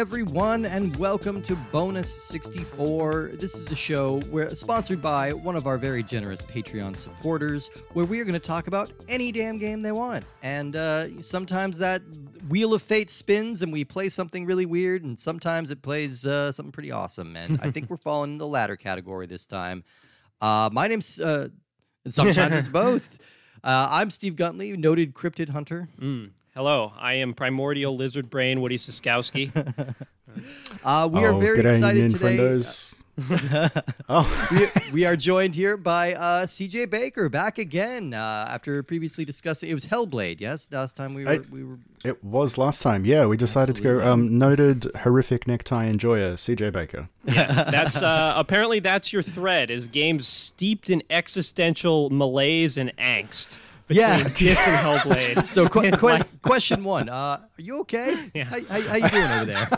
Everyone, and welcome to Bonus 64. This is a show where sponsored by one of our very generous Patreon supporters, where we are going to talk about any damn game they want. And uh, sometimes that wheel of fate spins, and we play something really weird, and sometimes it plays uh, something pretty awesome. And I think we're falling in the latter category this time. Uh, my name's, uh, and sometimes it's both. Uh, I'm Steve Guntley, noted cryptid hunter. Mm. Hello, I am Primordial Lizard Brain Woody Siskowski. Uh, we are Oh, very excited evening, today. friendos. oh, we, we are joined here by uh, CJ Baker back again uh, after previously discussing. It was Hellblade, yes. Last time we were I- we were. it was last time. Yeah, we decided to go. Um, noted horrific necktie enjoyer, CJ Baker. yeah, that's uh, apparently that's your thread. Is games steeped in existential malaise and angst. Between Yeah. Dis and Hellblade. So qu- It's que- like- question one: uh, Are you okay? Yeah. How, how, how you doing over there?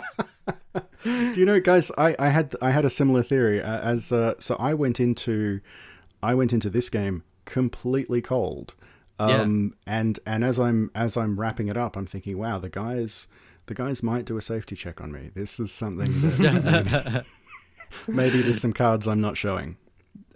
Do you know, guys? I, I had I had a similar theory uh, as uh, so I went into I went into this game completely cold. Um, and and as I'm as I'm wrapping it up, I'm thinking, wow, the guys the guys might do a safety check on me. This is something that maybe there's some cards I'm not showing.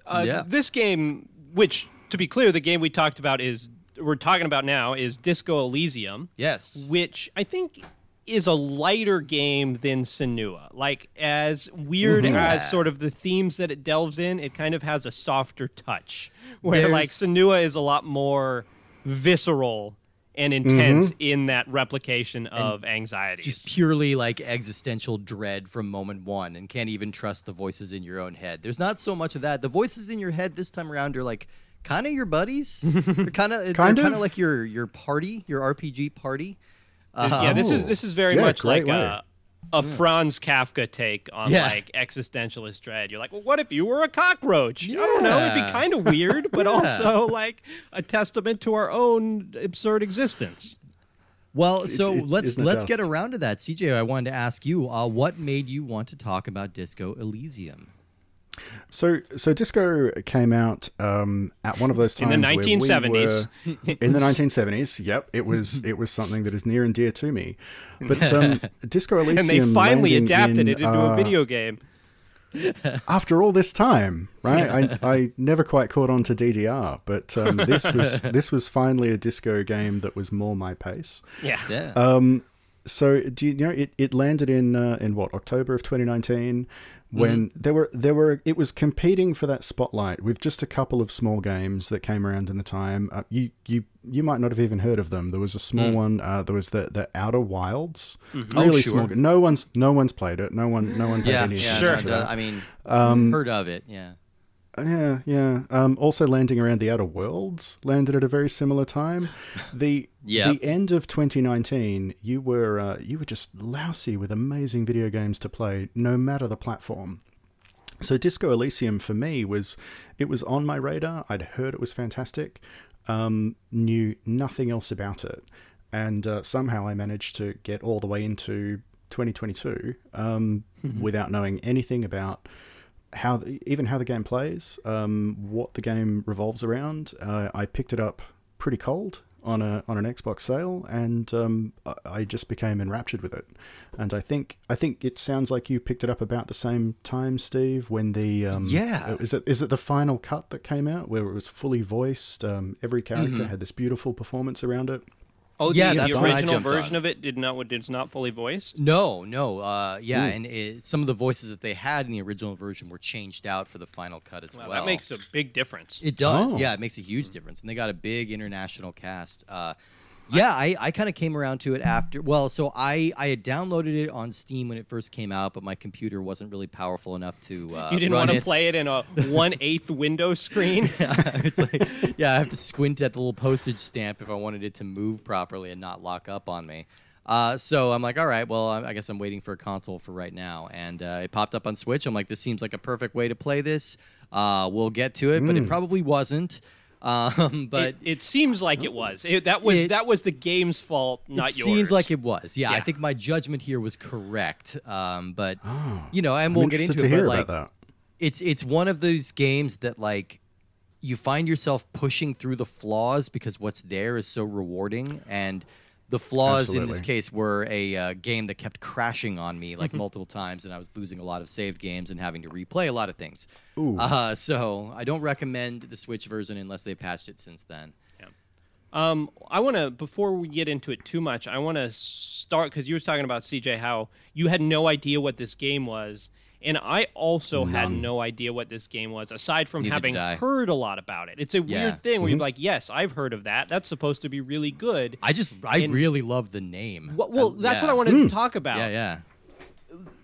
Uh, Yeah. This game, which to be clear, the game we talked about is we're talking about now is Disco Elysium. Yes. which I think is a lighter game than Senua. Like as weird Mm-hmm. as sort of the themes that it delves in, it kind of has a softer touch. Where like There's- Senua is a lot more visceral and intense Mm-hmm. in that replication of anxiety. Just purely like existential dread from moment one, and can't even trust the voices in your own head. There's not so much of that. The voices in your head this time around are like kind of your buddies. they're kind of Kind kind of? of like your your party, your RPG party. Uh, yeah, this is this is very Yeah, much like way. a, a Franz Kafka take on Yeah. like existentialist dread. You're like, well, what if you were a cockroach? I don't know. It'd be kind of weird, but also like a testament to our own absurd existence. Well, so it let's let's get around to that. CJ, I wanted to ask you, uh, what made you want to talk about Disco Elysium? So, so Disco came out um, at one of those times In the where we 1970s. were- in the 1970s, yep, it was it was something that is near and dear to me. But um, Disco Elysium, and they finally adapted in, it into uh, a video game. after all this time, right? I, I never quite caught on to DDR, but um, this was this was finally a disco game that was more my pace. Yeah. Yeah. Um, so do you know it, it landed in uh, in what October of 2019 when there were there were it was competing for that spotlight with just a couple of small games that came around in the time. Uh, you you you might not have even heard of them. There was a small one. Uh, there was the the Outer Wilds. Oh, Really sure. small. No one's no one's played it. No one no one paid yeah, any yeah, Sure. no. I mean, Um, heard of it. Yeah. Yeah, yeah. Um, also landing around the Outer Worlds landed at a very similar time. The Yep. the end of 2019, you were uh, you were just lousy with amazing video games to play, no matter the platform. So Disco Elysium for me was it was on my radar. I'd heard it was fantastic, um, knew nothing else about it, and uh, somehow I managed to get all the way into 2022 um, without knowing anything about how the, even how the game plays, um, what the game revolves around. Uh, I picked it up pretty cold on a on an Xbox sale, and um, I, just became enraptured with it. And I think I think it sounds like you picked it up about the same time, Steve, when the um, Yeah. is it is it the final cut that came out where it was fully voiced? Um, every character had this beautiful performance around it. Oh, Yeah, the, that's the original version on. of it did not it's not fully voiced. No, no. Uh, yeah, Ooh. and it, some of the voices that they had in the original version were changed out for the final cut as Wow, well. that makes a big difference. It does. Oh. Yeah, it makes a huge difference. And they got a big international cast. Uh, yeah, I, I kind of came around to it after. Well, so I, I had downloaded it on Steam when it first came out, but my computer wasn't really powerful enough to. Uh, you didn't want to play it in a one eighth window screen. it's like, yeah, I have to squint at the little postage stamp if I wanted it to move properly and not lock up on me. Uh, so I'm like, all right, well, I I guess I'm waiting for a console for right now. And uh, it popped up on Switch. I'm like, this seems like a perfect way to play this. Uh, we'll get to it, but it probably wasn't. Um, but it, it seems like it was. It, that was It- that was the game's fault, not it yours. seems like it was. Yeah, I think my judgment here was correct. Um, but Oh, you know, and I'm we'll get into to it. hear but, like, about it's it's one of those games that like you find yourself pushing through the flaws because what's there is so rewarding and The flaws in this case were a uh, game that kept crashing on me like multiple times, and I was losing a lot of saved games and having to replay a lot of things. Uh, so I don't recommend the Switch version unless they patched it since then. Um, I want to before we get into it too much, I want to start because you were talking about CJ how you had no idea what this game was, and I also had no idea what this game was aside from Neither having heard a lot about it. It's a Yeah. weird thing where you're mm-hmm. like, yes, I've heard of that. That's supposed to be really good. I just, I And- really love the name. Well, well that's yeah. what I wanted to mm. talk about. Yeah, yeah.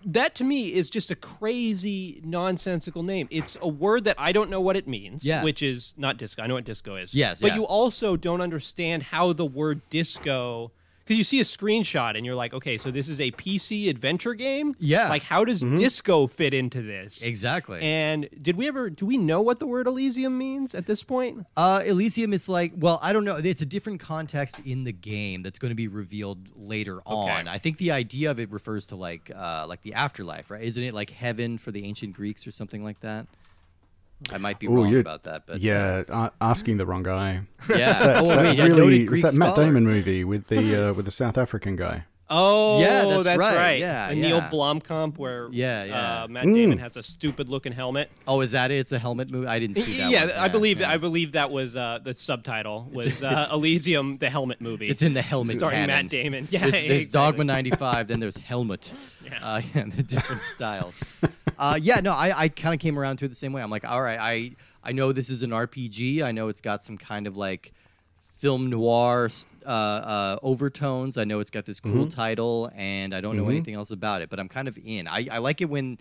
That to me is just a crazy nonsensical name. It's a word that I don't know what it means, Yeah. which is not disco. I know what disco is. Yes, But you also don't understand how the word disco because you see a screenshot and you're like, okay, so this is a PC adventure game? Yeah. Like how does disco fit into this? Exactly. And did we ever do we know what the word Elysium means at this point? Uh, Elysium is like, well, I don't know. It's a different context in the game that's going to be revealed later on. I think the idea of it refers to like, uh, like the afterlife, right? Isn't it like heaven for the ancient Greeks or something like that? I might be Ooh, wrong you- about that, but yeah, uh, asking the wrong guy. yeah. That's oh, that wait, yeah, really noted was that Matt scholar. Damon movie with the uh, with the South African guy. Oh, Yeah, that's that's right. right. Yeah, and Neil yeah. Blomkamp, where Yeah, yeah. Uh, Matt Damon has a stupid looking helmet. Oh, is that it? It's a helmet movie. I didn't see that. yeah, one. I believe yeah. I believe that was uh, the subtitle was uh, it's- Elysium, the helmet movie. It's in the helmet starring canon. Matt Damon. Yeah, There's, there's exactly. Dogma 95, then there's Helmet. Yeah. Uh, yeah, the different styles. Uh, yeah, no, I, I kind of came around to it the same way. I'm like, all right, I, I know this is an RPG. I know it's got some kind of like film noir uh, uh, overtones. I know it's got this cool title, and I don't know anything else about it, but I'm kind of in. I, I like it when.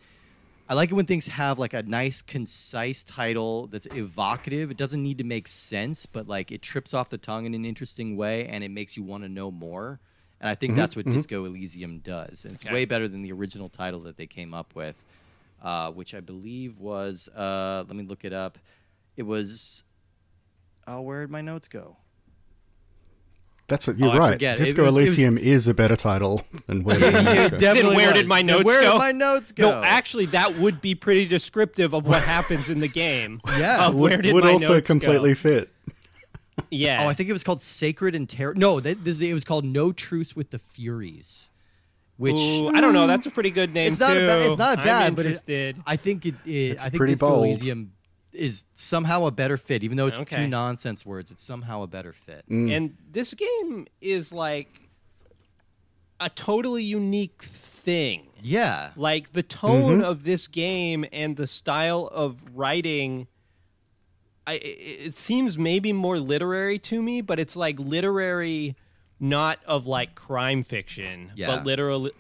I like it when things have like a nice, concise title that's evocative. It doesn't need to make sense, but like it trips off the tongue in an interesting way, and it makes you want to know more. And I think that's what Disco Elysium does. And it's Okay. way better than the original title that they came up with, uh, which I believe was. Uh, let me look it up. It was. Oh, where did my notes go? That's it. You're Oh, right. forget. It Disco was- it was- Elysium is a better title than Where Did My Notes Go? definitely where did my notes where go? did my notes go? No, actually, that would be pretty descriptive of what happens in the game. Yeah. Of where did would my also notes go. completely fit. Yeah. Oh, I think it was called Sacred and Terror. No, that, this it was called No Truce with the Furies, which Ooh, I don't know. That's a pretty good name it's not too. a ba- it's not I'm bad, but it. I think it, it It's I think pretty Disco bold. Elysium is somehow a better fit, even though it's Okay. two nonsense words. It's somehow a better fit. Mm. And this game is like a totally unique thing. Yeah, Like the tone Mm-hmm. of this game and the style of writing I it it seems maybe more literary to me, but it's like literary not of like crime fiction, Yeah. but literally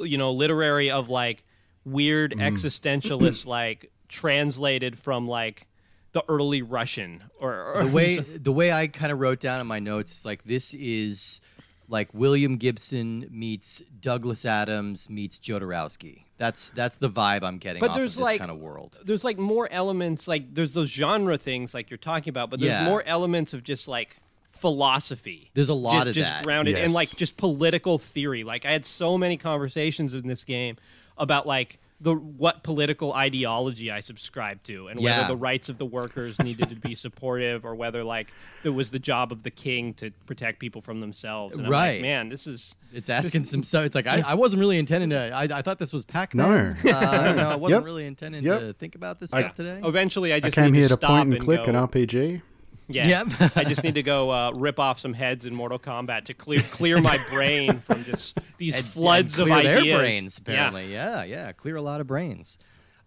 you know, literary of like weird Mm. existentialist like translated from like the early Russian or, or the way the way I kind of wrote down in my notes is like this is like William Gibson meets Douglas Adams meets Jodorowsky. That's that's the vibe I'm getting But off there's of this like- kind of world. there's like more elements like there's those genre things like you're talking about but there's Yeah. more elements of just like philosophy There's a lot just, of just that. grounded in like just political theory like i had so many conversations in this game about like the what political ideology i subscribe to and Yeah. whether the rights of the workers needed to be supportive or whether like it was the job of the king to protect people from themselves and I'm Right. like, man this is It's asking some stuff. It's like I, I wasn't really intending to. I, I thought this was Pac-Man. No. uh, no, I wasn't Yep. really intending Yep. to think about this I- stuff today. eventually i I just came need here to to stop point and and click go, an RPG. Yeah, Yep. I just need to go uh, rip off some heads in Mortal Kombat to clear clear my brain from just these And- floods and of clear ideas. Their brains, apparently. Yeah. yeah, Clear a lot of brains.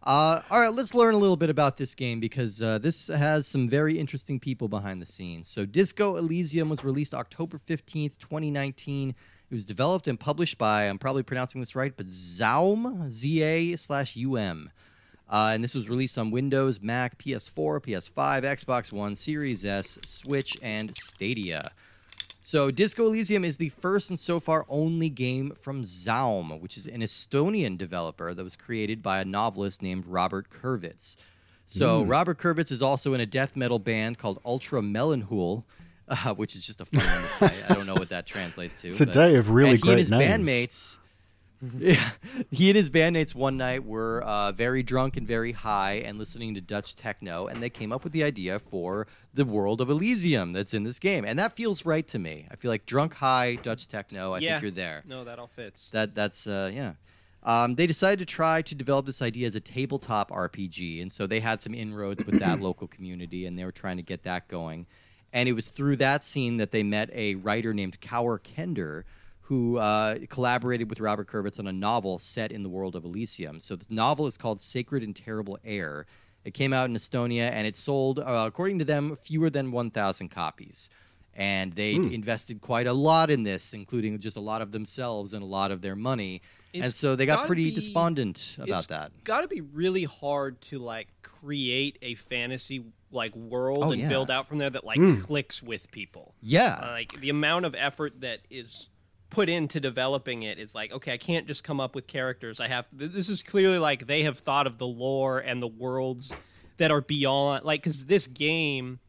Uh, all right, let's learn a little bit about this game because uh, this has some very interesting people behind the scenes. So, Disco Elysium was released October 15th, 2019. It was developed and published by, I'm probably pronouncing this right, but Zaum, Z A slash U M. Uh, and this was released on Windows, Mac, PS4, PS5, Xbox One, Series S, Switch, and Stadia. So, Disco Elysium is the first and so far only game from Zaum, which is an Estonian developer that was created by a novelist named Robert Kurvitz. So, Robert Kurvitz is also in a death metal band called Ultramelanhool, uh, which is just a fun one to say. I don't know what that translates to. It's a but- day of really and he great and his names. bandmates yeah, he and his bandmates one night were uh, very drunk and very high and listening to Dutch techno, and they came up with the idea for the world of Elysium that's in this game, and that feels right to me. I feel like drunk, high, Dutch techno. I yeah. think you're there. No, that all fits. That that's uh, yeah. Um, they decided to try to develop this idea as a tabletop RPG, and so they had some inroads with that local community, and they were trying to get that going. And it was through that scene that they met a writer named Kaur Kender, who uh, collaborated with Robert Kurvitz on a novel set in the world of Elysium. So this novel is called Sacred and Terrible Air. It came out in Estonia, and it sold, uh, according to them, fewer than 1,000 copies. And they invested quite a lot in this, including just a lot of themselves and a lot of their money. and so they got pretty be- despondent about it's that. Got to be really hard to like create a fantasy like world Oh, and yeah. build out from there that like clicks with people. Yeah. Uh, like the amount of effort that is put into developing it is like okay i can't just come up with characters i have th- this is clearly like they have thought of the lore and the worlds that are beyond like because this game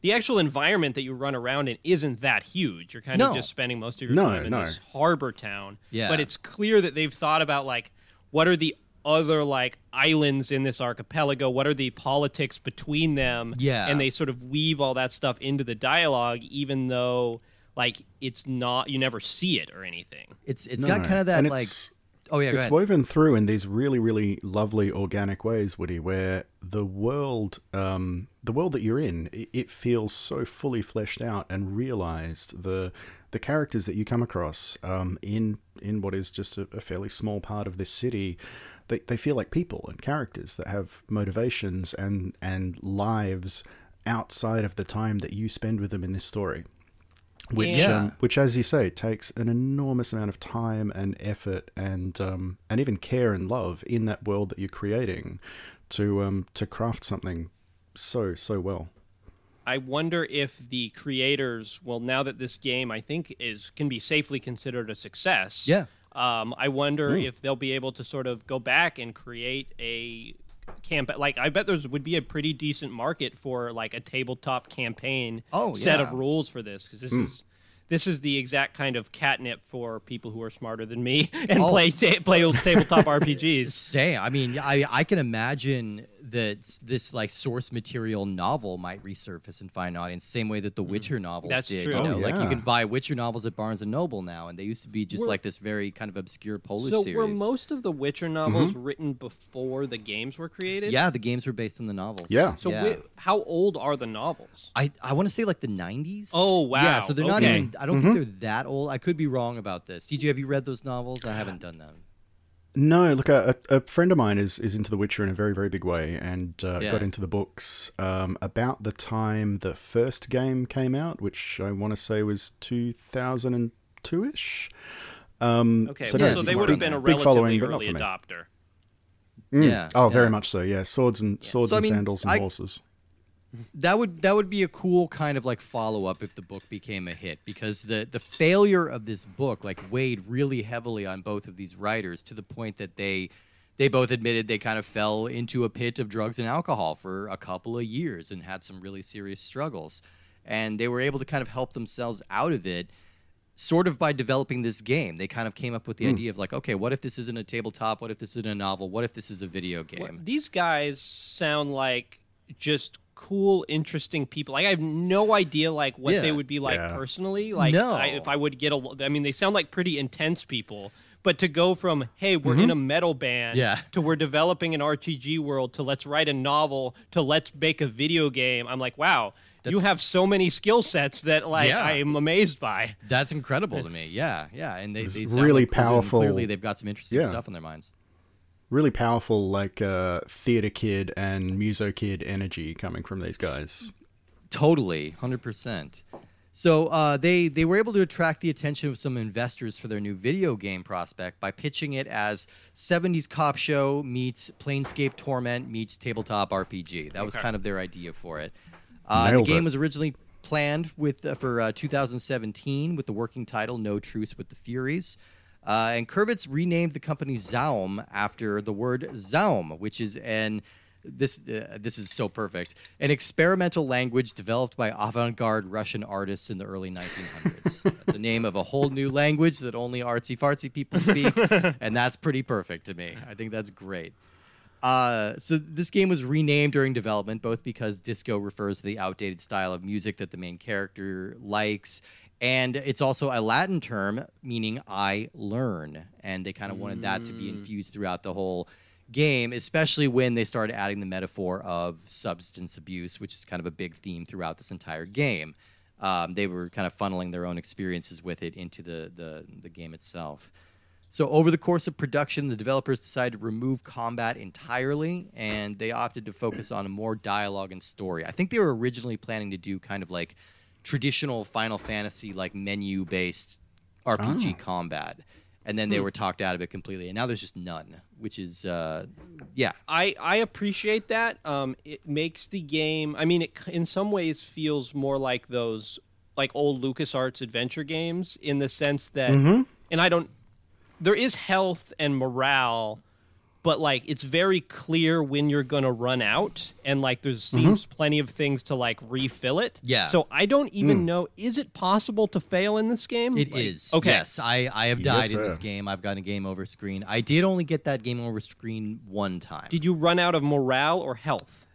the actual environment that you run around in isn't that huge you're kind No. of just spending most of your No, time in no. this harbor town Yeah. but it's clear that they've thought about like what are the other like islands in this archipelago what are the politics between them Yeah. and they sort of weave all that stuff into the dialogue even though like it's not you never see it or anything It's it's No, got kind of that and like. Oh yeah, it's woven through in these really, really lovely organic ways, Woody, where the world, um, the world that you're in, it, it feels so fully fleshed out and realized. The the characters that you come across um, in in what is just a, a fairly small part of this city, they, they feel like people and characters that have motivations and and lives outside of the time that you spend with them in this story which Yeah. um, which as you say takes an enormous amount of time and effort and um, and even care and love in that world that you're creating to um, to craft something so so well I wonder if the creators, well, now that this game I think is can be safely considered a success. Yeah. Um, I wonder if they'll be able to sort of go back and create a campaign. Like, I bet there's would be a pretty decent market for like a tabletop campaign Oh, set yeah. of rules for this because this hmm. is. This is the exact kind of catnip for people who are smarter than me and Oh. play ta- play tabletop RPGs. Say, I mean, I I can imagine that this like source material novel might resurface and find an audience, same way that the hmm. Witcher novels That's did. true. You oh, know, Oh, like you can buy Witcher novels at Barnes and Noble now, and they used to be just Were- like this very kind of obscure Polish So series. were most of the Witcher novels mm-hmm. written before the games were created? yeah, the games were based on the novels. Yeah. So yeah. wi- how old are the novels? I, I want to say like the 90s. Oh, wow. Yeah, so they're not even, I don't think mm-hmm. they're that old. I could be wrong about this. CJ, have you read those novels? I haven't done that. No look a, a a friend of mine is is into the witcher in a very very big way and uh, Yeah. got into the books um, about the time the first game came out which i want to say was 2002ish um, Okay, so, so, yeah, it's they would have been a that. big following, relatively but not early for me. adopter. Mm. Yeah, Oh, very much so. Yeah, swords and swords So, I and mean, sandals and I- horses. That would that would be a cool kind of like follow up if the book became a hit because the the failure of this book like weighed really heavily on both of these writers to the point that they they both admitted they kind of fell into a pit of drugs and alcohol for a couple of years and had some really serious struggles. And they were able to kind of help themselves out of it sort of by developing this game. They kind of came up with the hmm. idea of like okay what if this isn't a tabletop? What if this isn't a novel? What if this is a video game? What- These guys sound like just cool, interesting people. Like I have no idea like what Yeah. they would be like Yeah. personally. Like No. I, if I would get a, I mean, they sound like pretty intense people. But to go from hey, we're in mm-hmm. a metal band, Yeah. to we're developing an RPG world, to let's write a novel, to let's make a video game, I'm like, wow, you have so many skill sets that like Yeah. I am amazed by. That's incredible to me. Yeah, yeah, and they, It's they sound really like cool, powerful- Clearly, they've got some interesting Yeah. stuff in their minds. Really powerful, like uh, theater kid and muso kid energy coming from these guys. Totally, hundred percent. So uh, they they were able to attract the attention of some investors for their new video game prospect by pitching it as '70s cop show meets Planescape Torment meets tabletop RPG. That was Okay. kind of their idea for it. Uh, the game it. was originally planned with uh, for uh, 2017 with the working title "No Truce with the Furies." Uh, and Kurvitz renamed the company Zaum after the word Zaum, which is an this uh, this is so perfect. An experimental language developed by avant-garde Russian artists in the early 1900s. that's the name of a whole new language that only artsy fartsy people speak, and that's pretty perfect to me. I think that's great. Uh, so this game was renamed during development, both because disco refers to the outdated style of music that the main character likes, and it's also a Latin term meaning "I learn," and they kind of wanted that to be infused throughout the whole game, especially when they started adding the metaphor of substance abuse, which is kind of a big theme throughout this entire game. Um, they were kind of funneling their own experiences with it into the the, the game itself. So over the course of production, the developers decided to remove combat entirely, and they opted to focus on more dialogue and story. I think they were originally planning to do kind of like traditional Final Fantasy like menu based RPG combat, and then they were talked out of it completely. And now there's just none, which is uh, yeah, I, I appreciate that. Um, it makes the game. I mean, it in some ways feels more like those like old LucasArts adventure games in the sense that, and I don't. There is health and morale, but like it's very clear when you're gonna run out, and like there mm-hmm. seems plenty of things to like refill it. Yeah. So I don't even mm. know. Is it possible to fail in this game? It Like- is. Okay. Yes, I, I have died in this game. I've gotten a game over screen. I did only get that game over screen one time. Did you run out of morale or health?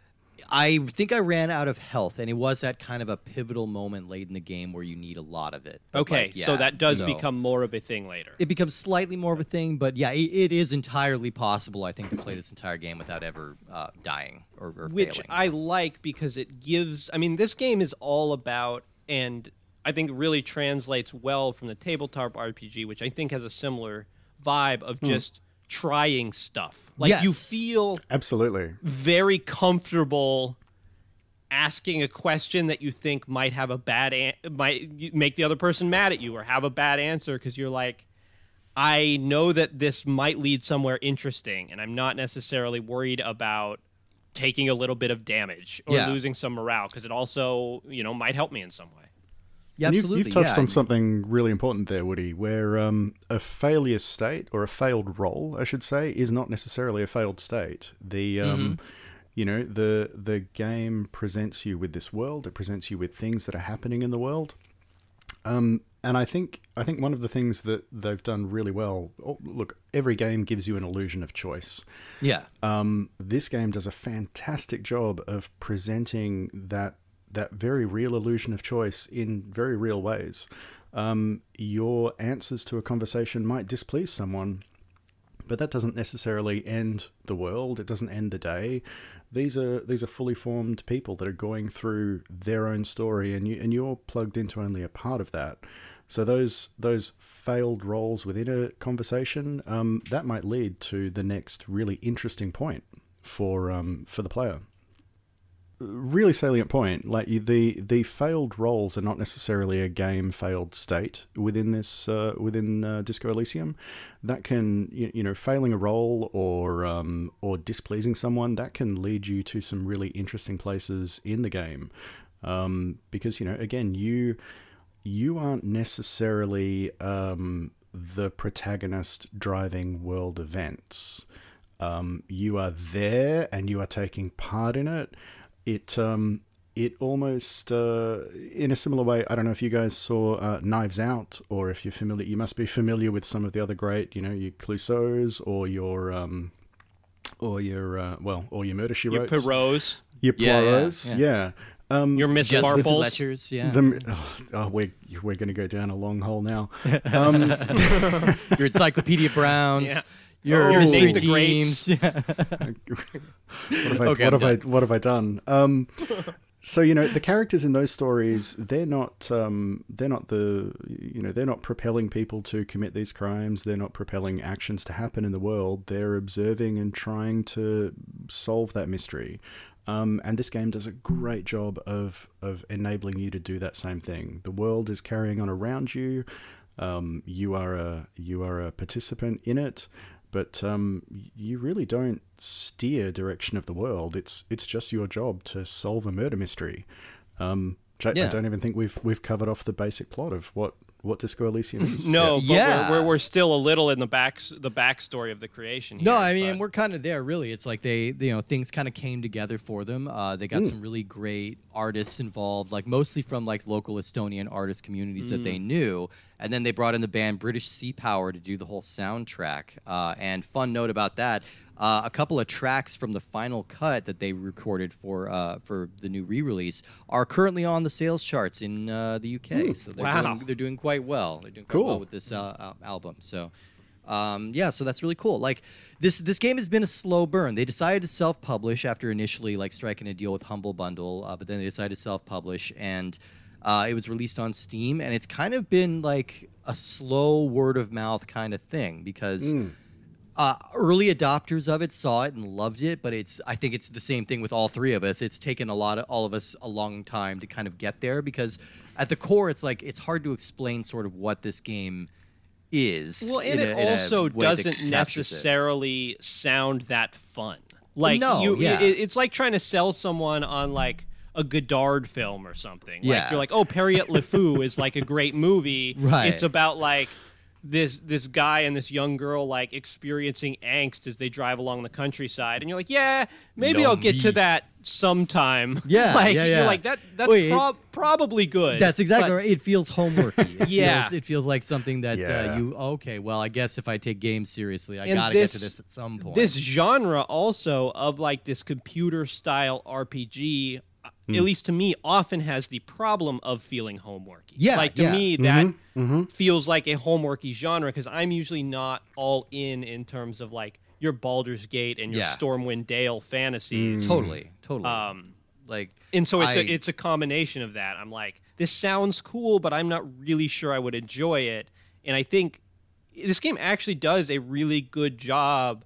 I think I ran out of health, and it was that kind of a pivotal moment late in the game where you need a lot of it. But, Okay, like, so that does so- become more of a thing later. It becomes slightly more of a thing, but yeah, it, it is entirely possible. I think to play this entire game without ever uh, dying or, or which failing. I like because it gives. I mean, this game is all about, and I think really translates well from the tabletop RPG, which I think has a similar vibe of just trying stuff. Like you feel Absolutely. very comfortable asking a question that you think might have a bad an- might make the other person mad at you or have a bad answer because you're like I know that this might lead somewhere interesting and I'm not necessarily worried about taking a little bit of damage or Yeah. losing some morale because it also, you know, might help me in some way. Yeah, And you've- You've, touched yeah. on something really important there, Woody, where um, a failure state or a failed role, I should say, is not necessarily a failed state. The um, Mm-hmm. you know the the game presents you with this world. It presents you with things that are happening in the world. Um, and I think I think one of the things that they've done really well. Oh, look, every game gives you an illusion of choice. Yeah. Um, this game does a fantastic job of presenting that that very real illusion of choice in very real ways. Um, your answers to a conversation might displease someone, but that doesn't necessarily end the world. It doesn't end the day. These are these are fully formed people that are going through their own story, and you and you're plugged into only a part of that. So those those failed roles within a conversation um, that might lead to the next really interesting point for um, for the player. Really salient point. Like the the failed roles are not necessarily a game failed state within this uh, within uh, Disco Elysium. That can you, you know failing a role or um, or displeasing someone that can lead you to some really interesting places in the game. Um, because you know again you you aren't necessarily um, the protagonist driving world events. Um, you are there and you are taking part in it. It um, it almost uh, in a similar way. I don't know if you guys saw uh, Knives Out, or if you're familiar. You must be familiar with some of the other great, you know, your Clouseaus or your um, or your uh, well, or your Murder She Your Wrote, Poirot's, your Yeah, yeah, Poirot's, yeah. yeah. Um, your Miss Just the Fletchers. Yeah. the, oh, oh, we're we're going to go down a long hole now. Um, your Encyclopedia Browns. Yeah. Your Oh. mystery Nate the teams. Yeah. what have I, Okay, what have I what have I done? Um, so you know the characters in those stories they're not um, they're not the you know they're not propelling people to commit these crimes. They're not propelling actions to happen in the world. They're observing and trying to solve that mystery. Um, and this game does a great job of of enabling you to do that same thing. The world is carrying on around you. Um, you are a you are a participant in it, but um, you really don't steer direction of the world. It's it's just your job to solve a murder mystery. Um, I, I don't even think we've we've covered off the basic plot of what what Disco Elysium is? No, but Yeah. we're, we're, we're still a little in the back the backstory of the creation. Here, No, I mean but- we're kind of there. Really, it's like they, you know, things kind of came together for them. Uh, they got some really great artists involved, like mostly from like local Estonian artist communities that they knew, and then they brought in the band British Sea Power to do the whole soundtrack. Uh, and fun note about that. Uh, a couple of tracks from the final cut that they recorded for uh, for the new re-release are currently on the sales charts in uh, the UK. So they're Wow. doing, they're doing quite well. They're doing quite Cool. well with this uh, album. So um, yeah, so that's really cool. Like this this game has been a slow burn. They decided to self-publish after initially like striking a deal with Humble Bundle, uh, but then they decided to self-publish, and uh, it was released on Steam. And it's kind of been like a slow word of mouth kind of thing because. Uh, early adopters of it saw it and loved it, but it's I think it's the same thing with all three of us. It's taken a lot of all of us a long time to kind of get there because at the core it's like it's hard to explain sort of what this game is. Well, and it a- also doesn't captures it. necessarily sound that fun. Like No, you, yeah. it, it's like trying to sell someone on like a Godard film or something. Like Yeah. you're like, oh, Pierrot Le Fou is like a great movie. Right. It's about like this this guy and this young girl like experiencing angst as they drive along the countryside, and you're like, yeah, maybe No I'll get to that sometime. Yeah, like yeah, you're yeah. like that. That's Wait, it- probably good. That's exactly but- right. It feels homeworky. It Yeah. feels, it feels like something that Yeah. uh, you okay. Well, I guess if I take games seriously, I And gotta get to this- this at some point. this genre also of like this computer style RPG, uh. Hmm. at least to me, often has the problem of feeling homeworky. Yeah, like to yeah. me mm-hmm, that mm-hmm. feels like a homeworky genre because I'm usually not all in in terms of like your Baldur's Gate and your Yeah. Stormwind Dale fantasies. Mm. totally, totally. Um, like, and so it's I- a it's a combination of that. I'm like, this sounds cool, but I'm not really sure I would enjoy it. And I think this game actually does a really good job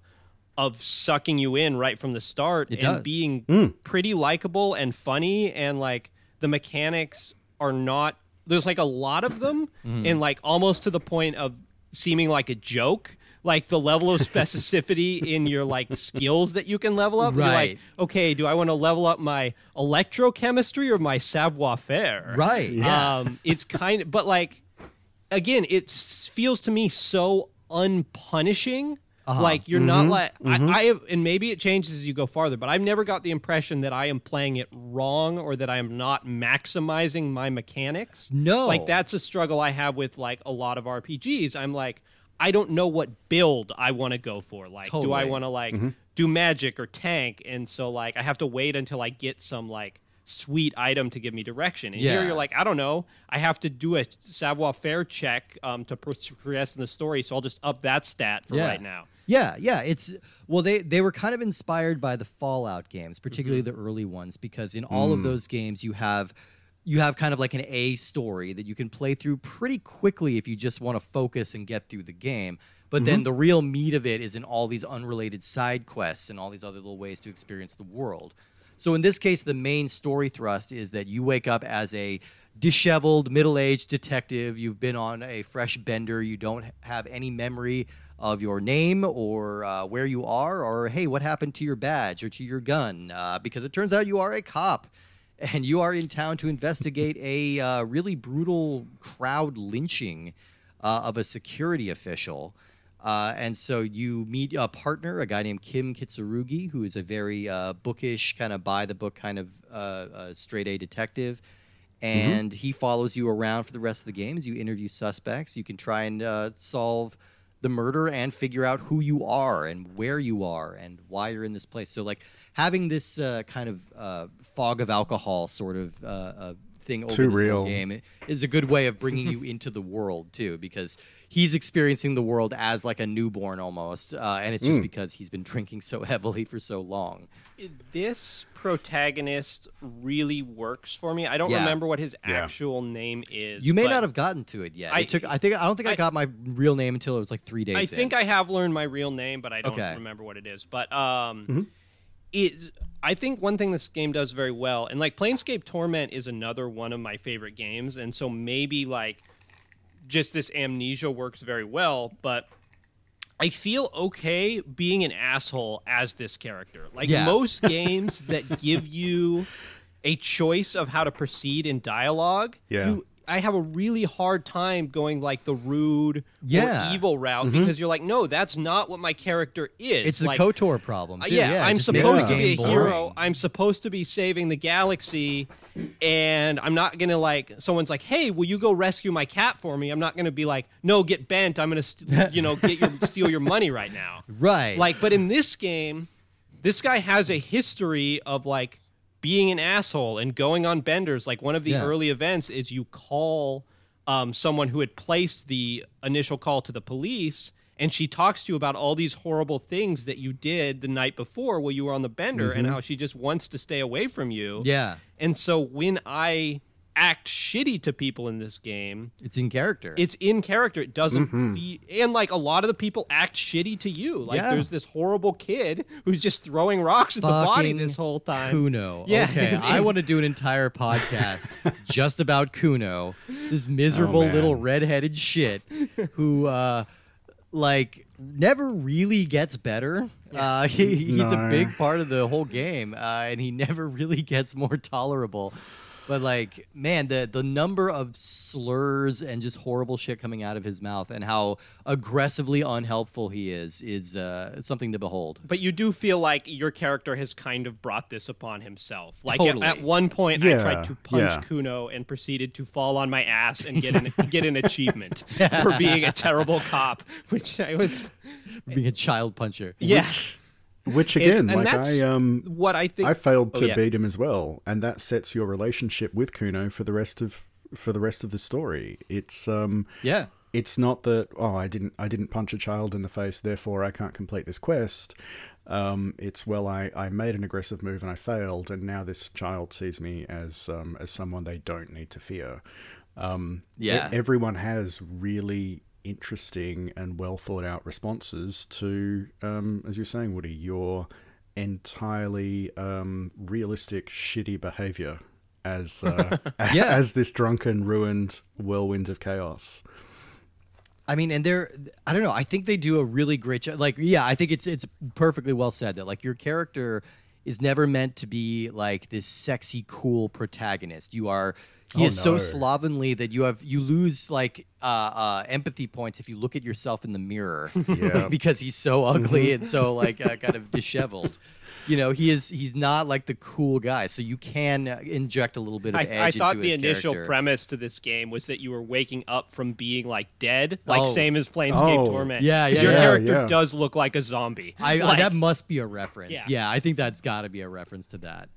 of sucking you in right from the start It and does. being pretty likable and funny and like the mechanics are not there's like a lot of them Mm-hmm. and like almost to the point of seeming like a joke like the level of specificity in your like skills that you can level up You're like Right. okay do i want to level up my electrochemistry or my savoir faire right? Yeah. um, it's kind of, but like, again, it feels to me so unpunishing. Uh-huh. Like you're not like Mm-hmm. I, I have, and maybe it changes as you go farther. But I've never got the impression that I am playing it wrong or that I am not maximizing my mechanics. No. like that's a struggle I have with like a lot of RPGs. I'm like, I don't know what build I want to go for. Like, do I want to like do magic or tank? And so like I have to wait until I get some like sweet item to give me direction. And here you're like, I don't know. I have to do a savoir faire check um, to progress in the story, so I'll just up that stat for Yeah. right now. Yeah, yeah. It's well, they they were kind of inspired by the Fallout games, particularly Mm-hmm. the early ones, because in all of those games you have you have kind of like an A story that you can play through pretty quickly if you just want to focus and get through the game. But then the real meat of it is in all these unrelated side quests and all these other little ways to experience the world. So in this case, the main story thrust is that you wake up as a disheveled, middle-aged detective. You've been on a fresh bender. You don't have any memory of your name or uh, where you are, or hey, what happened to your badge or to your gun? Uh, because it turns out you are a cop, and you are in town to investigate a uh, really brutal crowd lynching uh, of a security official. Uh, and so you meet a partner, a guy named Kim Kitsurugi, who is a very uh, bookish, kind of by the book kind of uh, uh, straight A detective. And he follows you around for the rest of the game as you interview suspects. You can try and uh, solve the murder and figure out who you are and where you are and why you're in this place. So, like, having this uh, kind of uh, fog of alcohol sort of thing over Too this real. game is a good way of bringing you into the world too, because he's experiencing the world as like a newborn almost, uh, and it's just Mm. because he's been drinking so heavily for so long. This protagonist really works for me. I don't Yeah. remember what his Yeah. actual name is. You may not have gotten to it yet. I- it took. I think. I don't think I, I- got my real name until it was like three days. I think. I have learned my real name, but I don't Okay. remember what it is. But um, Mm-hmm. it. I think one thing this game does very well, and like Planescape Torment is another one of my favorite games, and so maybe like just this amnesia works very well, but. I feel okay being an asshole as this character. Like Yeah. most games that give you a choice of how to proceed in dialogue, Yeah. you I have a really hard time going like the rude Yeah. or evil route because you're like, no, that's not what my character is. It's the like, KOTOR problem. uh, Too. yeah, it I'm supposed to be a game hero. I'm supposed to be saving the galaxy, and I'm not gonna like. Someone's like, "Hey, will you go rescue my cat for me?" I'm not gonna be like, "No, get bent. I'm gonna, st- you know, get your steal your money right now." Right. Like, but in this game, this guy has a history of like being an asshole and going on benders. Like one of the Yeah. early events is you call um, someone who had placed the initial call to the police, and she talks to you about all these horrible things that you did the night before while you were on the bender, and how she just wants to stay away from you. yeah, And so when I act shitty to people in this game, it's in character. it's in character. It doesn't fe- and like a lot of the people act shitty to you. Like Yeah. there's this horrible kid who's just throwing rocks at the body this whole time. Cuno. Yeah. Okay, I want to do an entire podcast just about Cuno, this miserable Oh, man. little redheaded shit who, uh, like, never really gets better. Uh, he, he's a big part of the whole game, uh, and he never really gets more tolerable. But like, man, the the number of slurs and just horrible shit coming out of his mouth, and how aggressively unhelpful he is, is uh, something to behold. But you do feel like your character has kind of brought this upon himself. Like at- Totally. at, one point, I tried to punch yeah. Cuno and proceeded to fall on my ass and get an get an achievement for being a terrible cop, which I was Being a child puncher. yeah. Which again, and like I um what I think I failed Oh, to yeah. beat him as well, and that sets your relationship with Cuno for the rest of for the rest of the story. It's um Yeah. it's not that oh I didn't I didn't punch a child in the face, therefore I can't complete this quest. Um, it's well I, I made an aggressive move and I failed, and now this child sees me as um, as someone they don't need to fear. Um, Yeah. everyone has really interesting and well thought out responses to, um, as you're saying, Woody, your entirely um, realistic shitty behavior as uh, Yeah. as this drunken ruined whirlwind of chaos. I mean, and they're I don't know. I think they do a really great job. Like, yeah, I think it's it's perfectly well said that like your character is never meant to be like this sexy, cool protagonist. You are he Oh, is so slovenly that you have you lose like uh, uh, empathy points if you look at yourself in the mirror Yeah. because he's so ugly and so like uh, kind of disheveled. You know, he is he's not like the cool guy. So you can uh, inject a little bit of I, edge I thought into the initial character. premise to this game was that you were waking up from being like dead, like Oh. same as Planescape Oh. Torment. Yeah, 'Cause yeah, Your yeah. character Yeah. does look like a zombie. I, I- Like- that must be a reference. Yeah. Yeah, I think that's got to be a reference to that.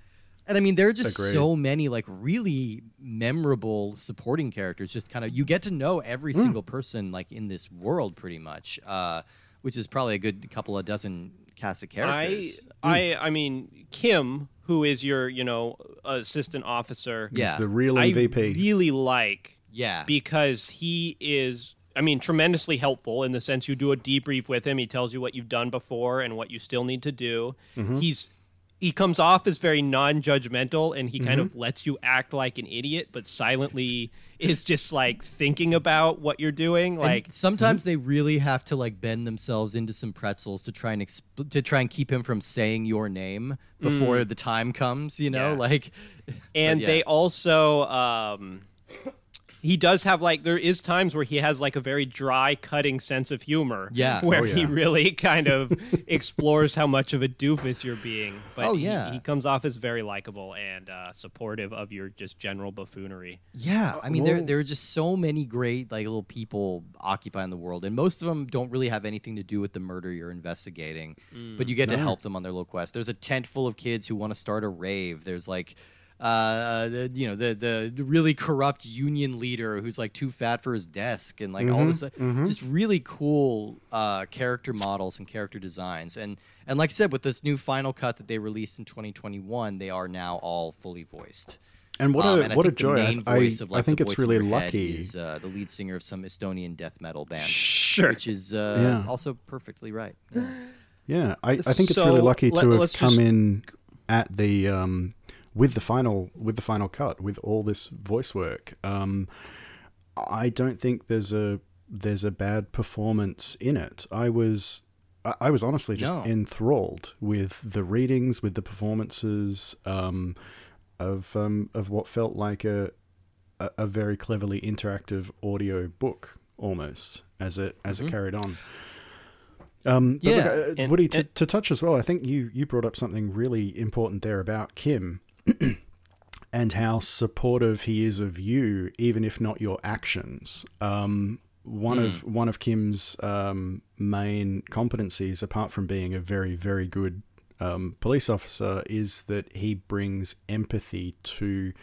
And I mean, there are just Agreed. so many like really memorable supporting characters. Just kind of you get to know every single person like in this world pretty much, uh, which is probably a good couple of dozen cast of I, characters. I, I mean, Kim, who is your, you know, assistant officer. Yeah. It's the real MVP. I MVP. really like yeah, because he is I mean tremendously helpful in the sense you do a debrief with him he tells you what you've done before and what you still need to do Mm-hmm. he's he comes off as very non-judgmental and he kind Mm-hmm. of lets you act like an idiot but silently is just like thinking about what you're doing like And sometimes they really have to like bend themselves into some pretzels to try and exp- to try and keep him from saying your name before the time comes. You know, Mm. Yeah. like and yeah. they also um he does have like there is times where he has like a very dry cutting sense of humor Yeah. where Oh, he really kind of explores how much of a doofus you're being but Oh, yeah. he, comes off as very likable and uh, supportive of your just general buffoonery Yeah, I mean there there are just so many great like little people occupying the world, and most of them don't really have anything to do with the murder you're investigating. But you get to help them on their little quest. There's a tent full of kids who want to start a rave. There's like. Uh, the, you know the the really corrupt union leader who's like too fat for his desk and like all this just really cool uh, character models and character designs and and like I said with this new final cut that they released in 2021 they are now all fully voiced. And what Um, a and what a think the joy! I, main I, voice of, I think the it's voice really lucky. Is uh, the lead singer of some Estonian death metal band, sure which is uh, Yeah. also perfectly right. Yeah. Yeah, I, I think it's really So, lucky to let- have come just- in at the um, with the final with the final cut with all this voice work. Um, I don't think there's a there's a bad performance in it. I was I, was honestly just No. enthralled with the readings, with the performances um, of um, of what felt like a a, very cleverly interactive audio book almost as it as it carried on. Um, but Yeah, look, uh, and- Woody, to, and- to touch as well, I think you you brought up something really important there about Kim. and how supportive he is of you, even if not your actions. Um, one of one of Kim's um, main competencies, apart from being a very very good um, police officer, is that he brings empathy to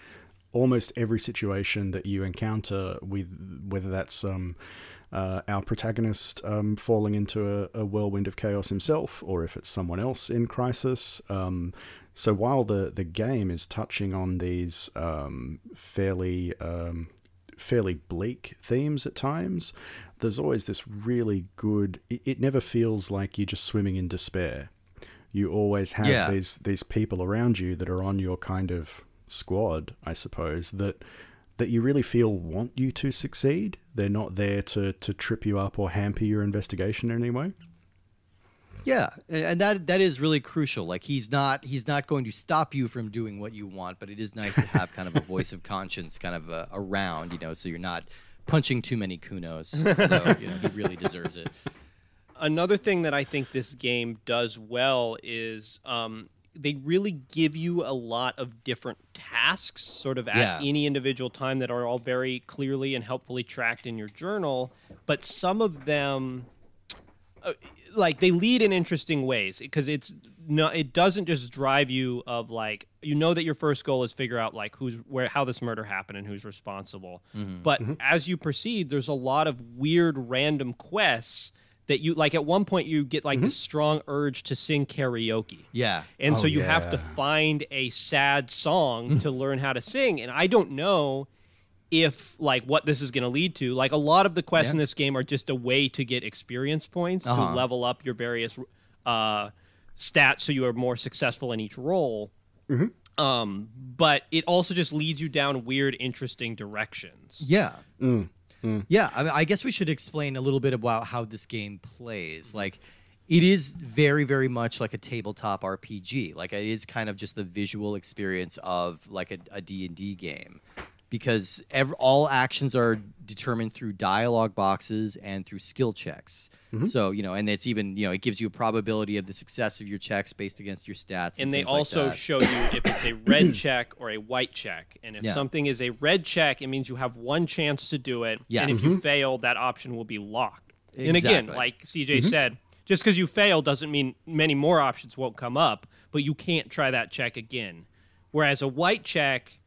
almost every situation that you encounter. With whether that's um, uh, our protagonist um, falling into a, a whirlwind of chaos himself, or if it's someone else in crisis. Um, so while the the game is touching on these um, fairly um, fairly bleak themes at times, there's always this really good. It, it never feels like you're just swimming in despair. You always have Yeah. these these people around you that are on your kind of squad, I suppose that that you really feel want you to succeed. They're not there to to trip you up or hamper your investigation in any way. Yeah, and that that is really crucial. Like he's not he's not going to stop you from doing what you want, but it is nice to have kind of a voice of conscience kind of uh, around, you know, so you're not punching too many Cunos. Although, you know, he really deserves it. another thing that I think this game does well is um, they really give you a lot of different tasks, sort of at Yeah. any individual time, that are all very clearly and helpfully tracked in your journal. But some of them, uh, like they lead in interesting ways because it's no, it doesn't just drive you of like you know that your first goal is figure out like who's where how this murder happened and who's responsible. Mm-hmm. But mm-hmm. as you proceed, there's a lot of weird random quests that you like. At one point, you get like this mm-hmm. strong urge to sing karaoke. Yeah. And so Oh, you have to find a sad song mm. to learn how to sing. And I don't know if like what this is going to lead to. Like a lot of the quests in this game are just a way to get experience points Uh-huh. to level up your various uh, stats so you are more successful in each role. Mm-hmm. Um, but it also just leads you down weird, interesting directions. Yeah. Yeah, I, mean, I guess we should explain a little bit about how this game plays. Like, it is very, very much like a tabletop RPG. Like, it is kind of just the visual experience of like a, a D&D game. Because ev all actions are determined through dialogue boxes and through skill checks. Mm-hmm. So, you know, and it's even, you know, it gives you a probability of the success of your checks based against your stats. And, and they things like also that. show you if it's a red check or a white check. And if Yeah. something is a red check, it means you have one chance to do it. And Yes. if you mm-hmm. fail, that option will be locked. Exactly. And again, like CJ mm-hmm. said, just because you fail doesn't mean many more options won't come up, but you can't try that check again. Whereas a white check,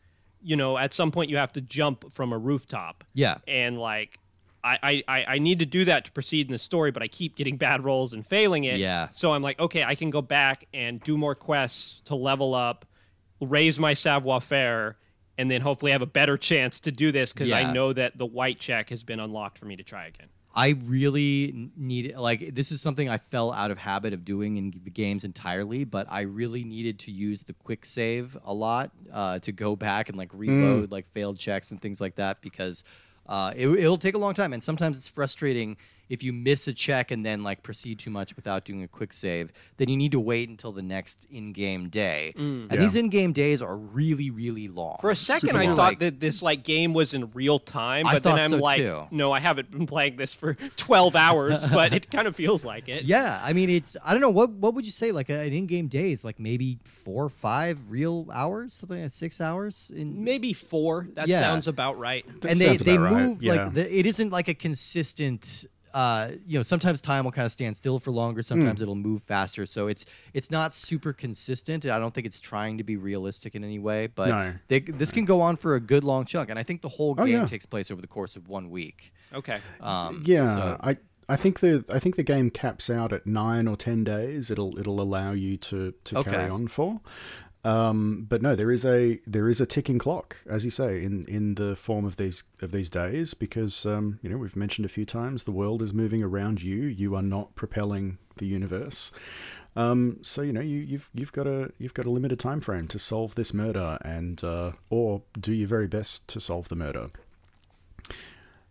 you know, at some point you have to jump from a rooftop. Yeah. And like I, I, I need to do that to proceed in the story, but I keep getting bad rolls and failing it. Yeah. So I'm like, okay, I can go back and do more quests to level up, raise my savoir faire, and then hopefully have a better chance to do this because Yeah. I know that the white check has been unlocked for me to try again. I really n- need like this is something I fell out of habit of doing in games entirely, but I really needed to use the quick save a lot uh, to go back and like reload like failed checks and things like that because uh, it, it'll take a long time and sometimes it's frustrating if you miss a check and then like proceed too much without doing a quick save. Then you need to wait until the next in-game day, mm. and Yeah. these in-game days are really really long. For a second, Super I long. thought that this like game was in real time, I but then I'm so, like, too. no, I haven't been playing this for 12 hours, but it kind of feels like it. Yeah, I mean, it's I don't know what what would you say like an in-game day is like maybe four or five real hours, something like six hours in. Maybe four. That Yeah. sounds about right. That and they sounds they about right, move yeah. like the, it isn't like a consistent. Uh, you know, sometimes time will kind of stand still for longer. Sometimes Hmm. it'll move faster. So it's it's not super consistent. I don't think it's trying to be realistic in any way. But No. they, this can go on for a good long chunk. And I think the whole Oh, game yeah. takes place over the course of one week. Okay. Um, Yeah, so- I I think the I think the game caps out at nine or ten days. It'll it'll allow you to to Okay. carry on for. Um, but no, there is a there is a ticking clock, as you say, in, in the form of these of these days, because um, you know we've mentioned a few times the world is moving around you. You are not propelling the universe. Um, so you know you, you've you've got a you've got a limited time frame to solve this murder and uh, or do your very best to solve the murder.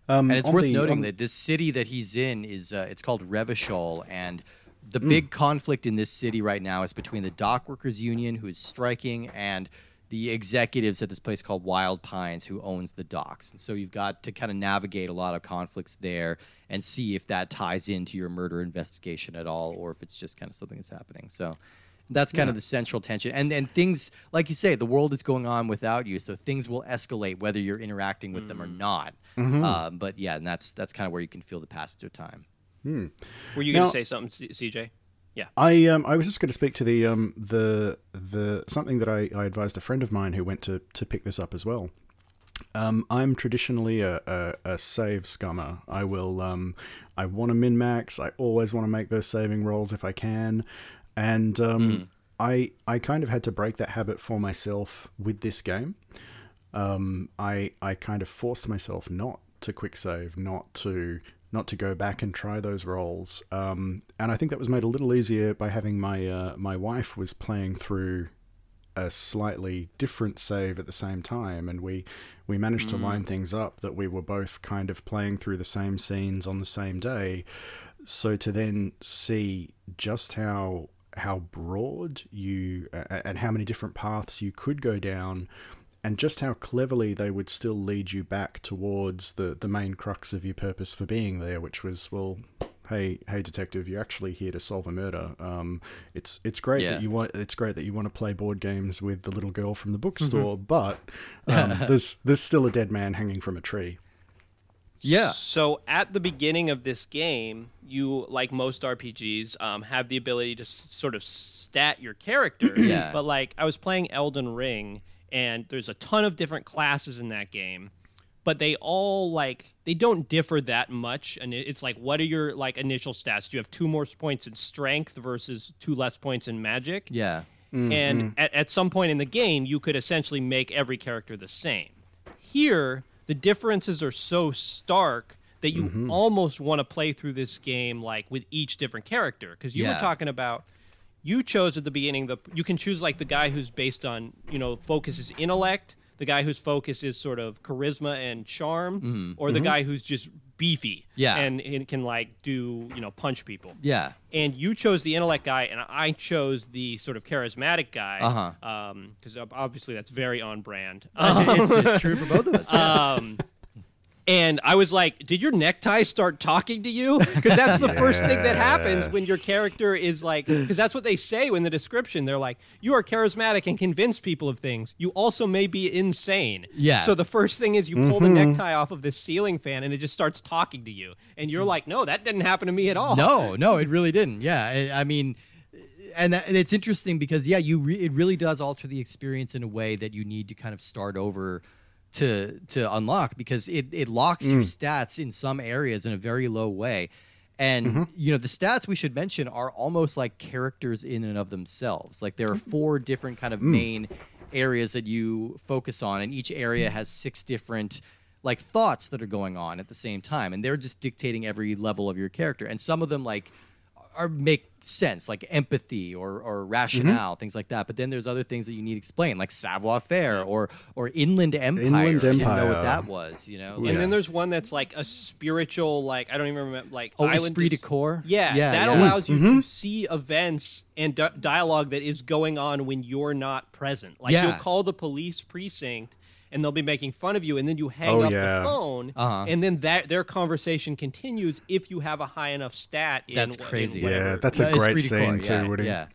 Um, And it's worth the- noting that this city that he's in is uh, it's called Revachol, and the Hmm. big conflict in this city right now is between the dock workers union, who is striking, and the executives at this place called Wild Pines who owns the docks. And so you've got to kind of navigate a lot of conflicts there and see if that ties into your murder investigation at all or if it's just kind of something that's happening. So that's kind of the central tension. And then things, like you say, the world is going on without you, so things will escalate whether you're interacting with them or not. Um, but yeah, and that's that's kind of where you can feel the passage of time. Were you going to say something, CJ? Yeah. I um I was just going to speak to the um the the something that I, I advised a friend of mine who went to to pick this up as well. Um, I'm traditionally a, a, a save scummer. I will um I want to min max. I always want to make those saving rolls if I can, and um I I kind of had to break that habit for myself with this game. Um, I I kind of forced myself not to quick save, not to not to go back and try those roles. Um, and I think that was made a little easier by having my uh, my wife was playing through a slightly different save at the same time, and we we managed to line things up that we were both kind of playing through the same scenes on the same day. So to then see just how how broad you a- and how many different paths you could go down and just how cleverly they would still lead you back towards the the main crux of your purpose for being there which was well hey hey detective you're actually here to solve a murder um it's it's great Yeah. that you want it's great that you want to play board games with the little girl from the bookstore but um, there's there's still a dead man hanging from a tree Yeah. So at the beginning of this game, you, like most RPGs, um, have the ability to s- sort of stat your character. Yeah. But like I was playing Elden Ring, and there's a ton of different classes in that game, but they all like they don't differ that much. And it's like, what are your like initial stats? Do you have two more points in strength versus two less points in magic? Yeah. Mm-hmm. and at, at some point in the game you could essentially make every character the same here the differences are so stark that you mm-hmm. almost want to play through this game like with each different character because you Yeah. were talking about you chose at the beginning the you can choose like the guy who's based on you know focus is intellect the guy whose focus is sort of charisma and charm or the guy who's just beefy Mm-hmm. Yeah. and, and can like do you know punch people Yeah. and you chose the intellect guy, and I chose the sort of charismatic guy. Uh-huh. Because obviously that's very on brand. it's, it's true for both of us. Um, and I was like, "Did your necktie start talking to you?" Because that's the first thing that happens when your character is like, because that's what they say in the description. They're like, "You are charismatic and convince people of things. You also may be insane." Yeah. So the first thing is you pull the mm-hmm. necktie off of this ceiling fan, and it just starts talking to you, and you're like, "No, that didn't happen to me at all." No, no, it really didn't. Yeah, I, I mean, and, that, and it's interesting because yeah, you re- it really does alter the experience in a way that you need to kind of start over to to unlock because it it locks your mm. stats in some areas in a very low way. And mm-hmm. you know the stats we should mention are almost like characters in and of themselves. Like there are mm. four different kind of mm. main areas that you focus on, and each area has six different like thoughts that are going on at the same time, and they're just dictating every level of your character. And some of them like are make sense, like empathy or or rationale, mm-hmm. things like that. But then there's other things that you need explained, like savoir faire or or inland empire. Inland I didn't know what that was. You know, And then there's one that's like a spiritual, like I don't even remember, like oh, island esprit de dis- corps. Yeah, yeah, that yeah. allows you to mm-hmm. see events and di- dialogue that is going on when you're not present. Like Yeah. you'll call the police precinct and they'll be making fun of you, and then you hang Oh, up yeah. the phone, Uh-huh. and then that their conversation continues if you have a high enough stat. In, That's wh- in crazy. whatever- Yeah, that's a great esprit de too, yeah, Yeah.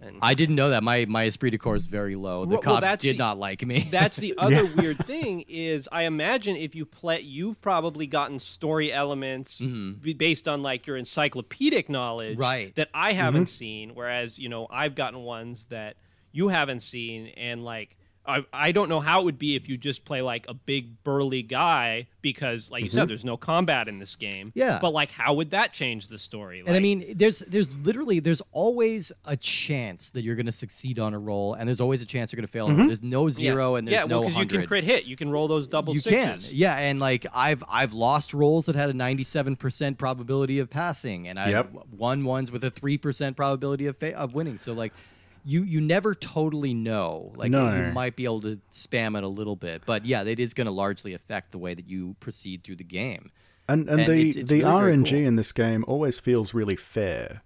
And- I didn't know that. My my esprit de corps is very low. The Well, well, cops that's did the- not like me. That's the other weird thing is I imagine if you play, you've probably gotten story elements b- based on like your encyclopedic knowledge, Mm-hmm. Right. That I haven't seen, whereas you know I've gotten ones that you haven't seen, and like I, I don't know how it would be if you just play like a big burly guy because, like you said, there's no combat in this game. Mm-hmm. Yeah. but like how would that change the story? And I mean, there's there's literally there's always a chance that you're going to succeed on a roll, and there's always a chance you're going to fail. on a roll. There's no yeah. zero, and there's yeah, no well, you can crit hit, you can roll those double you sixes. can, yeah, and like I've I've lost rolls that had a 97% probability of passing, and I've Yep. won ones with a three percent probability of fa- of winning. So like. You, you never totally know. Like No. you might be able to spam it a little bit, but yeah, it is going to largely affect the way that you proceed through the game. And and, And the it's- it's the really RNG cool. in this game always feels really fair.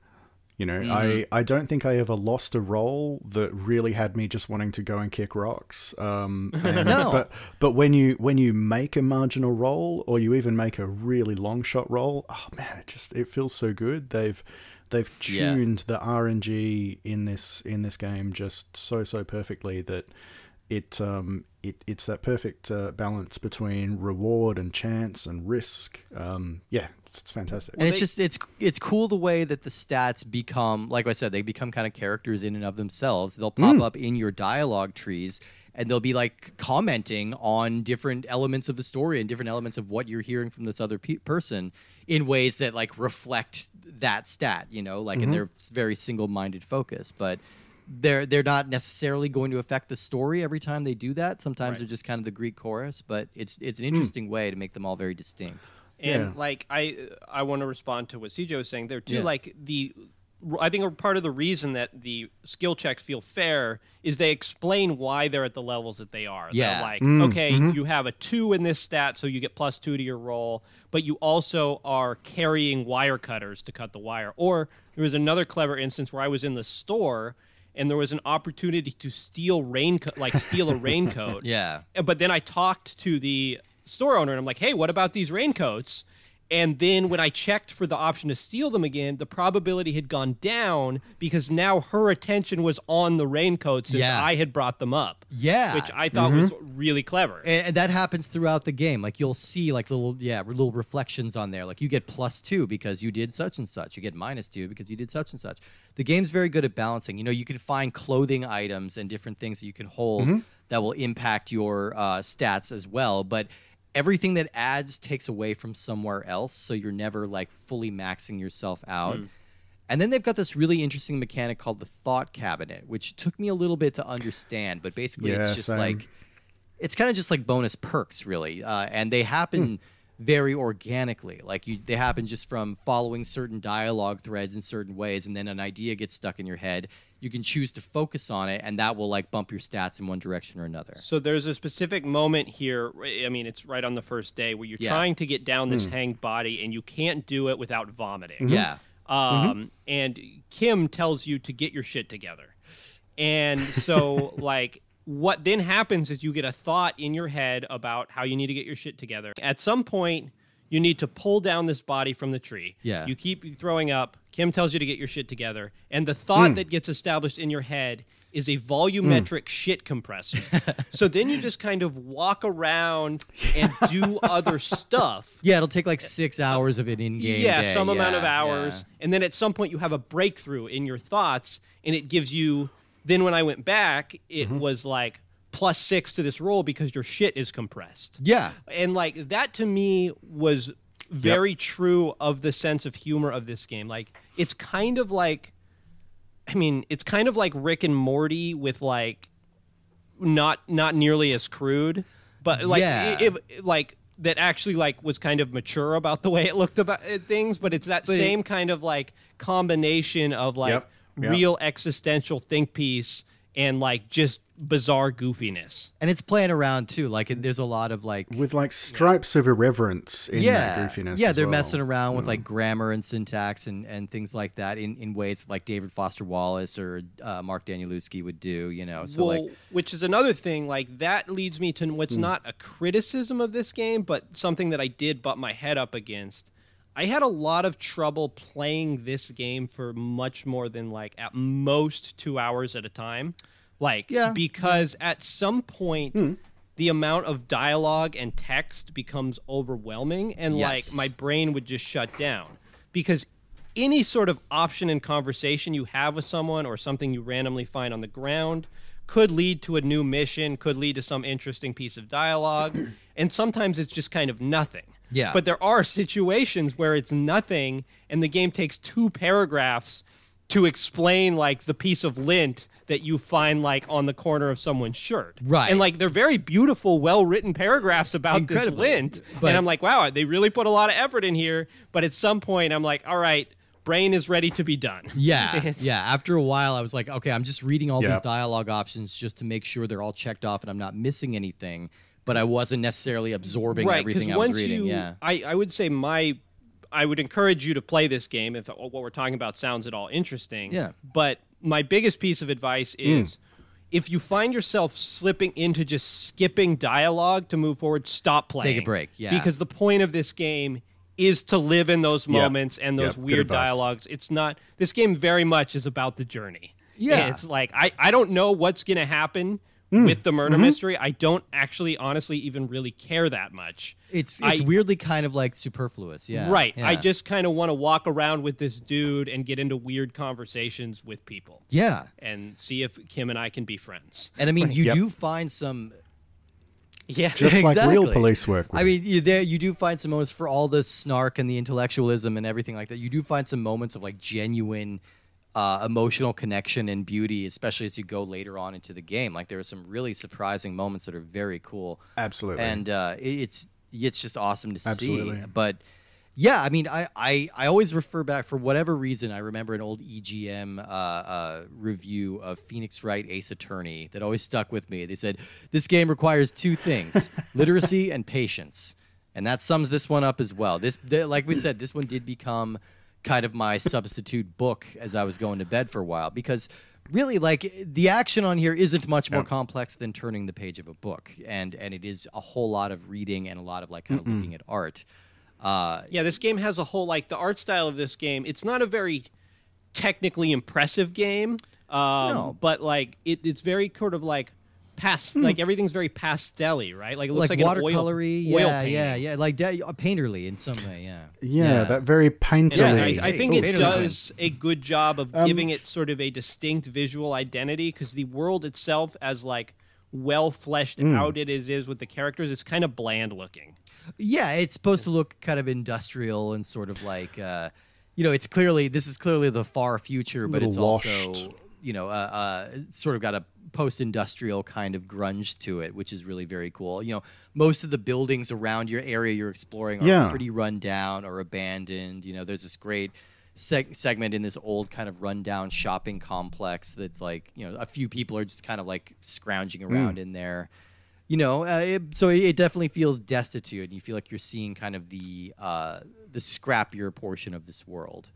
You know, Mm-hmm. I, I don't think I ever lost a roll that really had me just wanting to go and kick rocks. Um, and- No. but but when you when you make a marginal roll or you even make a really long shot roll, oh man, it just it feels so good. They've they've Yeah. tuned the RNG in this in this game just so so perfectly that it um it it's that perfect uh, balance between reward and chance and risk. Um, yeah, it's fantastic. and it's just it's it's cool the way that the stats become like I said they become kind of characters in and of themselves. They'll pop Mm. up in your dialogue trees and they'll be like commenting on different elements of the story and different elements of what you're hearing from this other pe- person in ways that like reflect that stat, you know, like in Mm-hmm. their very single-minded focus, but they're they're not necessarily going to affect the story every time they do that. Sometimes they're just kind of the Greek chorus, but it's it's Hmm. an interesting way to make them all very distinct. And Yeah. like I, I want to respond to what CJ was saying there too. Yeah. Like the, I think a part of the reason that the skill checks feel fair is they explain why they're at the levels that they are. Yeah. They're like, Mm, okay, mm-hmm. you have a two in this stat, so you get plus two to your roll, but you also are carrying wire cutters to cut the wire. Or there was another clever instance where I was in the store. And there was an opportunity to steal raincoat, like steal a raincoat. Yeah. But then I talked to the store owner and I'm like, hey, what about these raincoats? And then when I checked for the option to steal them again, the probability had gone down because now her attention was on the raincoats since Yeah. I had brought them up. Yeah. Which I thought was really clever. and, and that happens throughout the game. Like you'll see like little yeah little reflections on there. Like you get plus two because you did such and such. You get minus two because you did such and such. The game's very good at balancing. You know, you can find clothing items and different things that you can hold that will impact your uh, stats as well. But everything that adds takes away from somewhere else, so you're never like fully maxing yourself out. And then they've got this really interesting mechanic called the thought cabinet, which took me a little bit to understand. But basically, it's just same. like it's kind of just like bonus perks really uh, and they happen very organically like you they happen just from following certain dialogue threads in certain ways and then an idea gets stuck in your head you can choose to focus on it and that will like bump your stats in one direction or another So there's a specific moment here. I mean, it's right on the first day where you're Yeah. trying to get down this hmm. hanged body and you can't do it without vomiting. Mm-hmm. yeah Um, mm-hmm. and Kim tells you to get your shit together. And so, like, what then happens is you get a thought in your head about how you need to get your shit together. At some point, you need to pull down this body from the tree. Yeah. You keep throwing up. Kim tells you to get your shit together. And the thought that gets established in your head is a volumetric shit compressor. so then you just kind of walk around and do other stuff. yeah it'll take like six hours of it in game Yeah, day. some amount of hours. yeah. And then at some point you have a breakthrough in your thoughts and it gives you then when I went back, it Mm-hmm. was like plus six to this roll because your shit is compressed. yeah And like that to me was very true of the sense of humor of this game. Like it's kind of like I mean, it's kind of like Rick and Morty with like not not nearly as crude, but like Yeah. if, like that actually like was kind of mature about the way it looked about uh, things, but it's that But it- same kind of like combination of like Yep, yep. real existential think piece and like just bizarre goofiness. and it's playing around too like there's a lot of like with like stripes of irreverence in yeah, that goofiness. yeah, as they're well. messing around with like grammar and syntax and, and things like that in, in ways like David Foster Wallace or uh, Mark Danielewski would do, you know. So well, like, which is another thing. Like that leads me to what's not a criticism of this game, but something that I did butt my head up against. I had a lot of trouble playing this game for much more than like at most two hours at a time. Like, Yeah. because at some point, Hmm. the amount of dialogue and text becomes overwhelming, and Yes. like my brain would just shut down because any sort of option in conversation you have with someone or something you randomly find on the ground could lead to a new mission, could lead to some interesting piece of dialogue, and sometimes it's just kind of nothing. Yeah. But there are situations where it's nothing and the game takes two paragraphs to explain like the piece of lint that you find like on the corner of someone's shirt. Right. And like they're very beautiful, well written paragraphs about this lint. But- and I'm like, wow, they really put a lot of effort in here. But at some point I'm like, all right, brain is ready to be done. yeah, yeah. After a while, I was like, okay, I'm just reading all Yeah. these dialogue options just to make sure they're all checked off and I'm not missing anything. But I wasn't necessarily absorbing right everything I was reading. you yeah, I, I would say my I would encourage you to play this game if what we're talking about sounds at all interesting. Yeah. But my biggest piece of advice mm. is if you find yourself slipping into just skipping dialogue to move forward, stop playing. Take a break, yeah. Because the point of this game is to live in those Yeah. moments and those weird dialogues. It's not this game very much is about the journey. Yeah. It's like I, I don't know what's gonna happen Mm. with the murder Mm-hmm. mystery. I don't actually honestly even really care that much. It's it's I- weirdly kind of like superfluous. Yeah. Right. Yeah. I just kind of want to walk around with this dude and get into weird conversations with people yeah. and see if Kim and I can be friends. And I mean, you Yep. do find some Yeah. Just like real police work. I mean, you, there you do find some moments for all the snark and the intellectualism and everything like that. You do find some moments of like genuine uh, emotional connection and beauty, especially as you go later on into the game. Like there are some really surprising moments that are very cool. Absolutely. and uh, it's it's just awesome to Absolutely. see. But yeah, I mean, I, I I always refer back for whatever reason. I remember an old EGM uh, uh, review of Phoenix Wright Ace Attorney that always stuck with me. They said this game requires two things: literacy and patience, and that sums this one up as well. This, th- like we said, this one did become kind of my substitute book as I was going to bed for a while because really like the action on here isn't much more Yeah. complex than turning the page of a book and and it is a whole lot of reading and a lot of like kind of looking at art uh Yeah, this game has a whole like the art style of this game. It's not a very technically impressive game, um, No. but like it, it's very sort of like past like everything's very pastelly, right? Like it looks like, like, an oil, watercolory oil yeah yeah painting. yeah like da- uh, painterly in some way yeah yeah, that very And painterly. I, I think Hey, it Painterly does a good job of giving it sort of a distinct visual identity because the world itself, as like well fleshed out it is, is with the characters, it's kind of bland looking. Yeah, it's supposed to look kind of industrial and sort of like, uh, you know, it's clearly this is clearly the far future, but it's washed. also, you know, uh, uh, sort of got a post-industrial kind of grunge to it, which is really very cool. You know, most of the buildings around your area you're exploring are Yeah. pretty run down or abandoned. You know, there's this great. Seg- segment in this old kind of rundown shopping complex that's like you know a few people are just kind of like scrounging around in there you know uh, it, so it, it definitely feels destitute and you feel like you're seeing kind of the uh, the scrappier portion of this world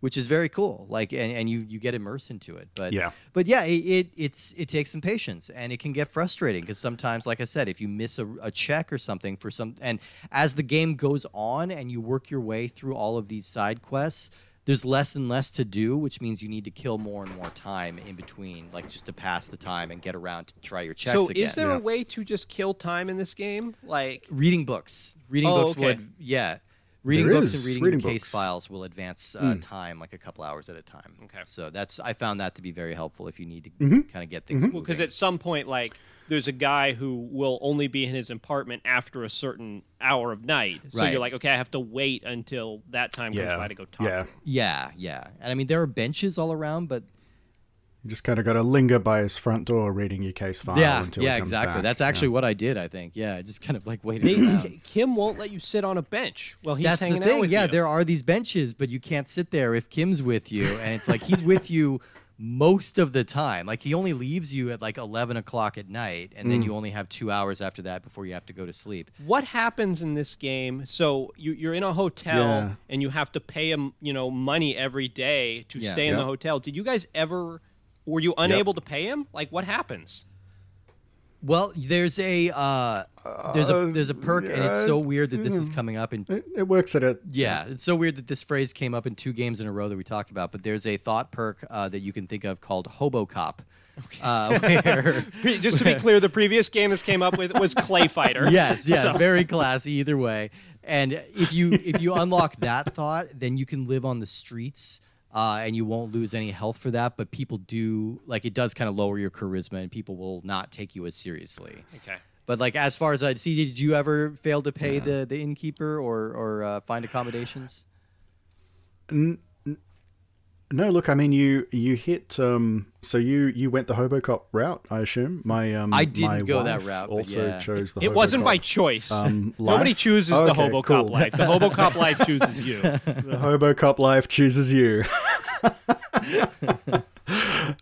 which is very cool like and, and you you get immersed into it but Yeah. but yeah it, it it's it takes some patience and it can get frustrating because sometimes like i said if you miss a, a check or something for some and as the game goes on and you work your way through all of these side quests there's less and less to do which means you need to kill more and more time in between like just to pass the time and get around to try your checks so, again is there Yeah. a way to just kill time in this game? Like, reading books reading Oh, books will okay. ad- yeah reading There books is, and reading, reading case books. files will advance uh, time like a couple hours at a time Okay. so that's i found that to be very helpful if you need to Mm-hmm. kind of get things because moving. at some point, like, there's a guy who will only be in his apartment after a certain hour of night. So Right. you're like, okay, I have to wait until that time goes yeah. by to go talk. yeah. yeah yeah and i mean there are benches all around but You just kind of got to linger by his front door reading your case file yeah until yeah he comes exactly back. that's Yeah. actually what i did i think yeah I just kind of like waited They- around. Kim won't let you sit on a bench while he's That's the hanging out thing. with Yeah, you. there are these benches, but you can't sit there if Kim's with you, and it's like he's with you most of the time. Like he only leaves you at like eleven o'clock at night, and Mm. then you only have two hours after that before you have to go to sleep. what happens in this game so you, you're in a hotel Yeah. and you have to pay him you know money every day to Yeah. stay in the hotel did you guys ever were you unable to pay him like what happens Well, there's a uh, there's a Uh, there's a perk, and it's so weird that this is coming up And It, it works at a Yeah, it's so weird that this phrase came up in two games in a row that we talked about. But there's a thought perk uh, that you can think of called Hobo Cop, uh, where just to be clear the previous game this came up with was clay fighter yes, yeah, So- very classy either way. And if you if you unlock that thought, then you can live on the streets. Uh, and you won't lose any health for that, but people do like it does kind of lower your charisma, and people will not take you as seriously. okay But like as far as I see, did you ever fail to pay the the innkeeper or or uh, find accommodations? No, look, I mean you you hit um so you you went the Hobocop route, I assume. My um I didn't my go that route, Also yeah. chose the it wasn't by choice um, nobody life? chooses the Okay, hobocop cool. life the hobocop life chooses you The Hobocop life chooses you.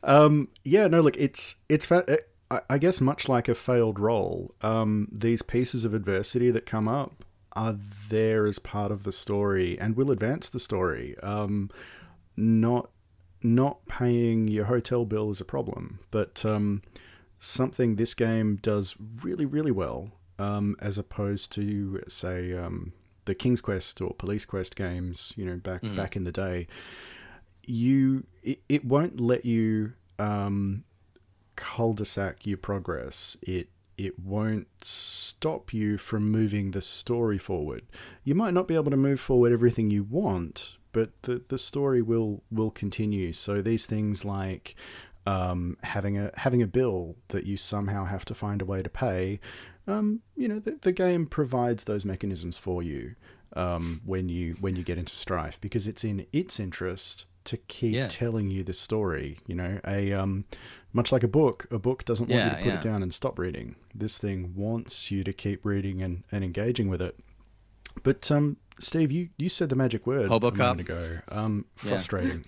um yeah, no, look, it's it's fa- it, I, I guess much like a failed role, um these pieces of adversity that come up are there as part of the story and will advance the story. Um, not not paying your hotel bill is a problem, but um, something this game does really really well, um, as opposed to say um, the King's Quest or Police Quest games, you know, back Mm-hmm. back in the day. You it, it won't let you um, cul-de-sac your progress. It it won't stop you from moving the story forward. You might not be able to move forward everything you want, but the, the story will will continue. So these things like um, having a having a bill that you somehow have to find a way to pay, um, you know, the, the game provides those mechanisms for you um, when you when you get into strife because it's in its interest to keep Yeah. telling you the story. You know, a um, much like a book, a book doesn't want you to put yeah. it down and stop reading. This thing wants you to keep reading and, and engaging with it. But um, Steve, you, you said the magic word Hobo a cop? moment ago. Um, Yeah. frustrating.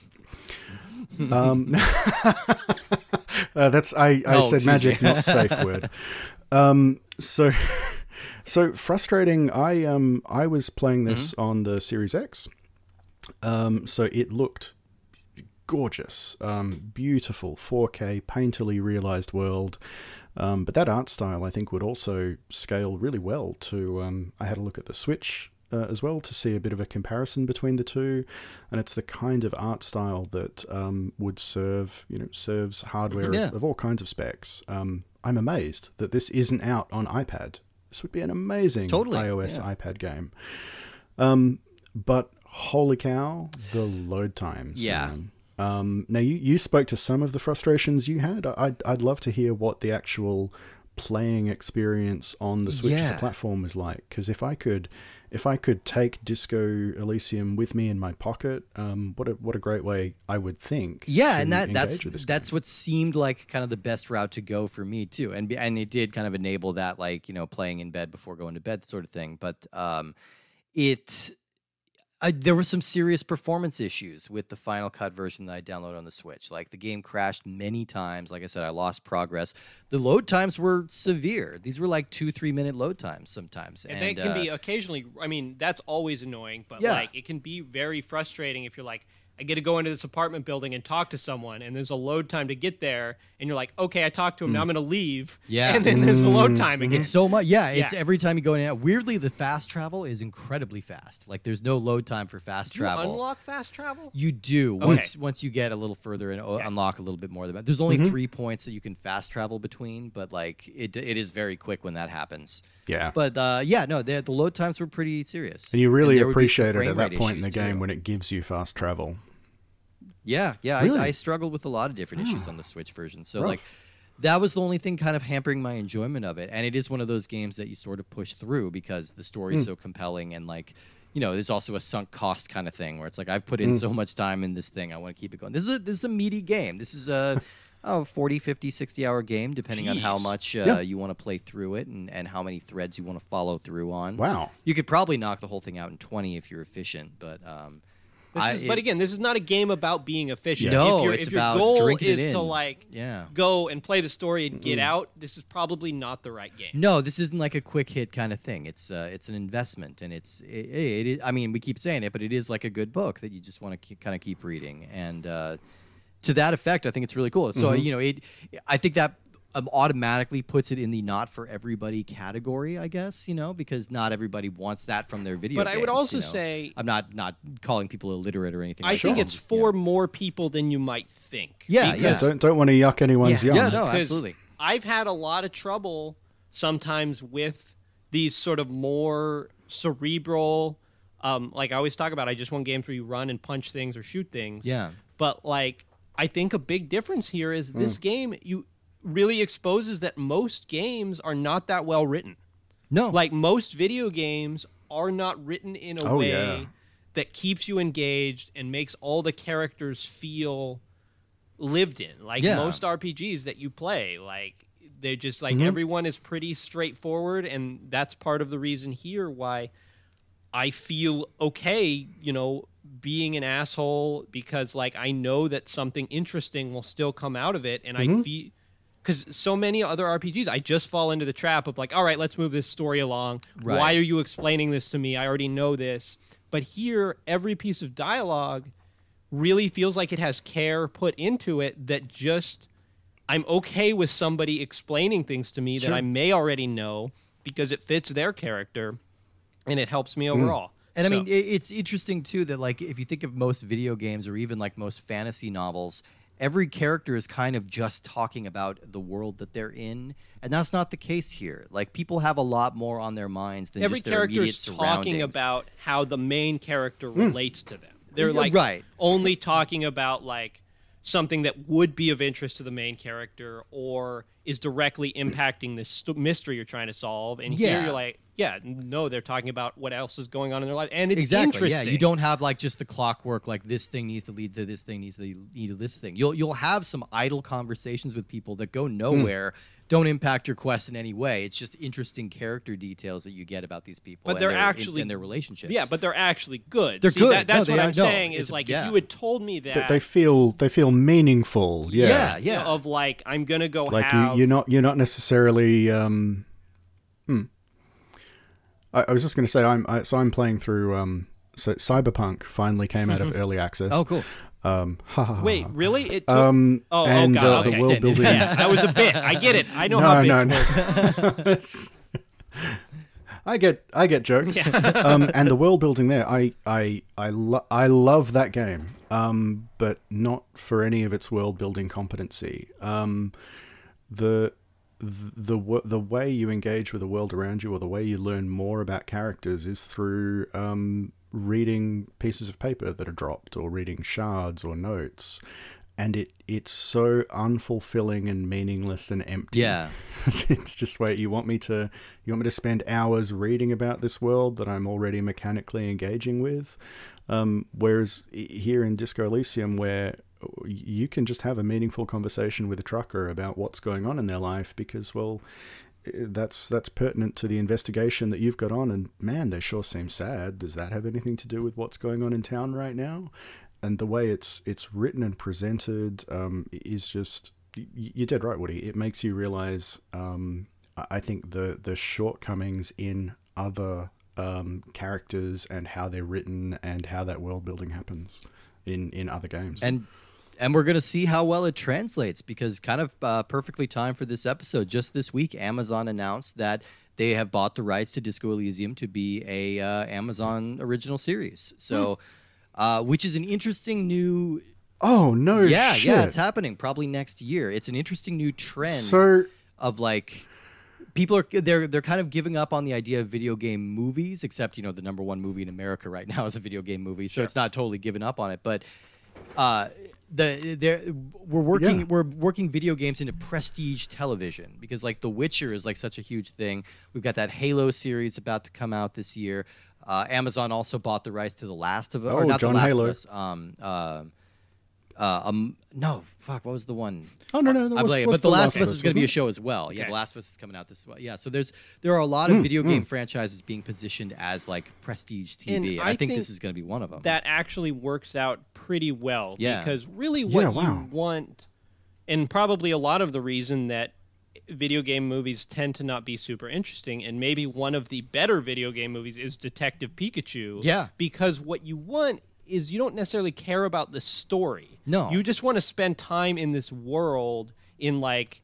um, uh, that's I, I Oh, said magic, me. not safe word. Um, so so frustrating. I um I was playing this Mm-hmm. on the Series X. Um, so it looked gorgeous, um, beautiful, 4K, painterly realized world. Um, but that art style, I think, would also scale really well to. Um, I had a look at the Switch uh, as well to see a bit of a comparison between the two, and it's the kind of art style that um, would serve, you know, serves hardware Yeah. of, of all kinds of specs. Um, I'm amazed that this isn't out on iPad. This would be an amazing Totally, iOS yeah. iPad game. Um, but holy cow, the load times. Yeah. man. Um, now you, you spoke to some of the frustrations you had. I'd I'd love to hear what the actual playing experience on the Switch as a platform was like. Because if I could, if I could take Disco Elysium with me in my pocket, um, what a what a great way I would think. Yeah, and that that's that's what seemed like kind of the best route to go for me too, and and it did kind of enable that like you know playing in bed before going to bed sort of thing. But um, it I, there were some serious performance issues with the Final Cut version that I downloaded on the Switch. Like the game crashed many times. Like I said, I lost progress. The load times were severe. These were like two, three minute load times sometimes. And, And, that can uh, be occasionally. I mean, that's always annoying, but Yeah. like it can be very frustrating if you're like, I get to go into this apartment building and talk to someone, and there's a load time to get there, and you're like, okay, I talked to him, now mm. I'm gonna leave. Yeah. and then there's the load time mm-hmm. again. It's so much. Yeah, it's Yeah. every time you go in and out. Weirdly, the fast travel is incredibly fast. Like there's no load time for fast Do you travel. unlock fast travel? You do Okay. once once you get a little further and o Okay. unlock a little bit more of the. There's only mm-hmm. three points that you can fast travel between, but like it it is very quick when that happens. yeah. But uh, yeah, no, the, the load times were pretty serious. and you really there would be some appreciate it at that point in the game too. when it gives you fast travel. Yeah, yeah. Really? I, I struggled with a lot of different issues on the Switch version. So like that was the only thing kind of hampering my enjoyment of it. And it is one of those games that you sort of push through because the story's so compelling and like you know, there's also a sunk cost kind of thing where it's like I've put in so much time in this thing, I want to keep it going. This is a this is a meaty game. This is a oh, 40, 50, 60 hour game depending on how much uh, Yeah. you want to play through it and, and how many threads you want to follow through on. Wow. You could probably knock the whole thing out in 20 if you're efficient, but um I- is, but again, this is not a game about being efficient. No, if your, it's if your about goal drinking it is to in. like Yeah. go and play the story and get out, this is probably not the right game. No, this isn't like a quick hit kind of thing. It's uh, it's an investment, and it's it, it, it. I mean, we keep saying it, but it is like a good book that you just want to kind of keep reading. And uh, to that effect, I think it's really cool. So you know, it. I think that um, automatically puts it in the not for everybody category. I guess you know because not everybody wants that from their video. But I would also you know. say- I'm not not calling people illiterate or anything. I like think that. it's Just, yeah. for more people than you might think. Yeah, Because yeah. Don't don't want to yuck anyone's Yeah, yum. yeah, no, absolutely. I've had a lot of trouble sometimes with these sort of more cerebral, um, like I always talk about. I just want games where you run and punch things or shoot things. Yeah. But like, I think a big difference here is this game you really exposes that most games are not that well written. No, Like most video games are not written in a Oh, way yeah. that keeps you engaged and makes all the characters feel lived in. Like Yeah. most RPGs that you play, like they're just like Mm-hmm. everyone is pretty straightforward and that's part of the reason here why I feel okay, you know, being an asshole because like I know that something interesting will still come out of it and Mm-hmm. I feel because so many other RPGs, I just fall into the trap of like, all right, let's move this story along. Right. Why are you explaining this to me? I already know this. But here, every piece of dialogue really feels like it has care put into it that just I'm okay with somebody explaining things to me that I may already know because it fits their character and it helps me mm. overall. And I mean, it's interesting too that like if you think of most video games or even like most fantasy novels, every character is kind of just talking about the world that they're in, and that's not the case here. Like people have a lot more on their minds than every just their immediate surroundings. Every character immediate is talking about how the main character hmm. relates to them. They're like right. only talking about like something that would be of interest to the main character or is directly impacting this st- mystery you're trying to solve. And here you're like, yeah, no, they're talking about what else is going on in their life, and it's exactly. Yeah, you don't have like just the clockwork. Like this thing needs to lead to this thing needs to lead to this thing. You'll you'll have some idle conversations with people that go nowhere. Don't impact your quest in any way. It's just interesting character details that you get about these people. But and they're their, actually- in their relationships. Yeah, but they're actually good. They're See, good. That, that's No, what I'm are- no, saying it's is like yeah. if you had told me that, That they feel they feel meaningful. Yeah. yeah, you know, yeah. of like I'm gonna go Like have you, you're not you're not necessarily. Um, hmm. I, I was just going to say I'm I, so I'm playing through. Um, so Cyberpunk finally came out of early access. oh, cool. Um, ha, ha, ha, Wait, really? It took Um, Oh, oh, God, uh, the world building. yeah, that was a bit. I get it. I know how no, big no, no. I get, I get jokes. um, and the world building there, I, I, I, lo- I love that game, um, but not for any of its world building competency. Um, the, the, the, way you engage with the world around you, or the way you learn more about characters, is through um, reading pieces of paper that are dropped, or reading shards or notes. And it, it's so unfulfilling and meaningless and empty Yeah. it's just wait you want me to you want me to spend hours reading about this world that i'm already mechanically engaging with um, whereas here in disco elysium where you can just have a meaningful conversation with a trucker about what's going on in their life because well that's that's pertinent to the investigation that you've got on and man they sure seem sad does that have anything to do with what's going on in town right now and the way it's it's written and presented um, is just you're dead right, Woody. It makes you realize. Um, I think the the shortcomings in other um, characters and how they're written and how that world building happens in in other games. and and we're gonna see how well it translates because kind of uh, perfectly timed for this episode. Just this week, Amazon announced that they have bought the rights to Disco Elysium to be a uh, Amazon original series. So, uh, which is an interesting new. oh no! yeah, shit. yeah, it's happening probably next year. It's an interesting new trend So of like people are they're they're kind of giving up on the idea of video game movies except you know the number one movie in america right now is a video game movie so it's not totally given up on it but uh the there we're working Yeah. we're working video games into prestige television because like The Witcher is like such a huge thing. We've got that Halo series about to come out this year. Uh, Amazon also bought the rights to The Last of Us, or Oh, not John The Last Halo. of Us. Um, uh, uh, um, no, fuck, what was the one? oh no no, that I'm was, playing it, was but The Last of Us is going to be a show as well. Yeah, Okay. The Last of Us is coming out this well. Yeah, so there's there are a lot of video game franchises being positioned as like prestige TV, And and, I I, think, think this is going to be one of them. that actually works out pretty well Yeah. because really what Yeah, wow. you want and probably a lot of the reason that video game movies tend to not be super interesting and maybe one of the better video game movies is Detective Pikachu Yeah. because what you want is you don't necessarily care about the story No. you just want to spend time in this world in like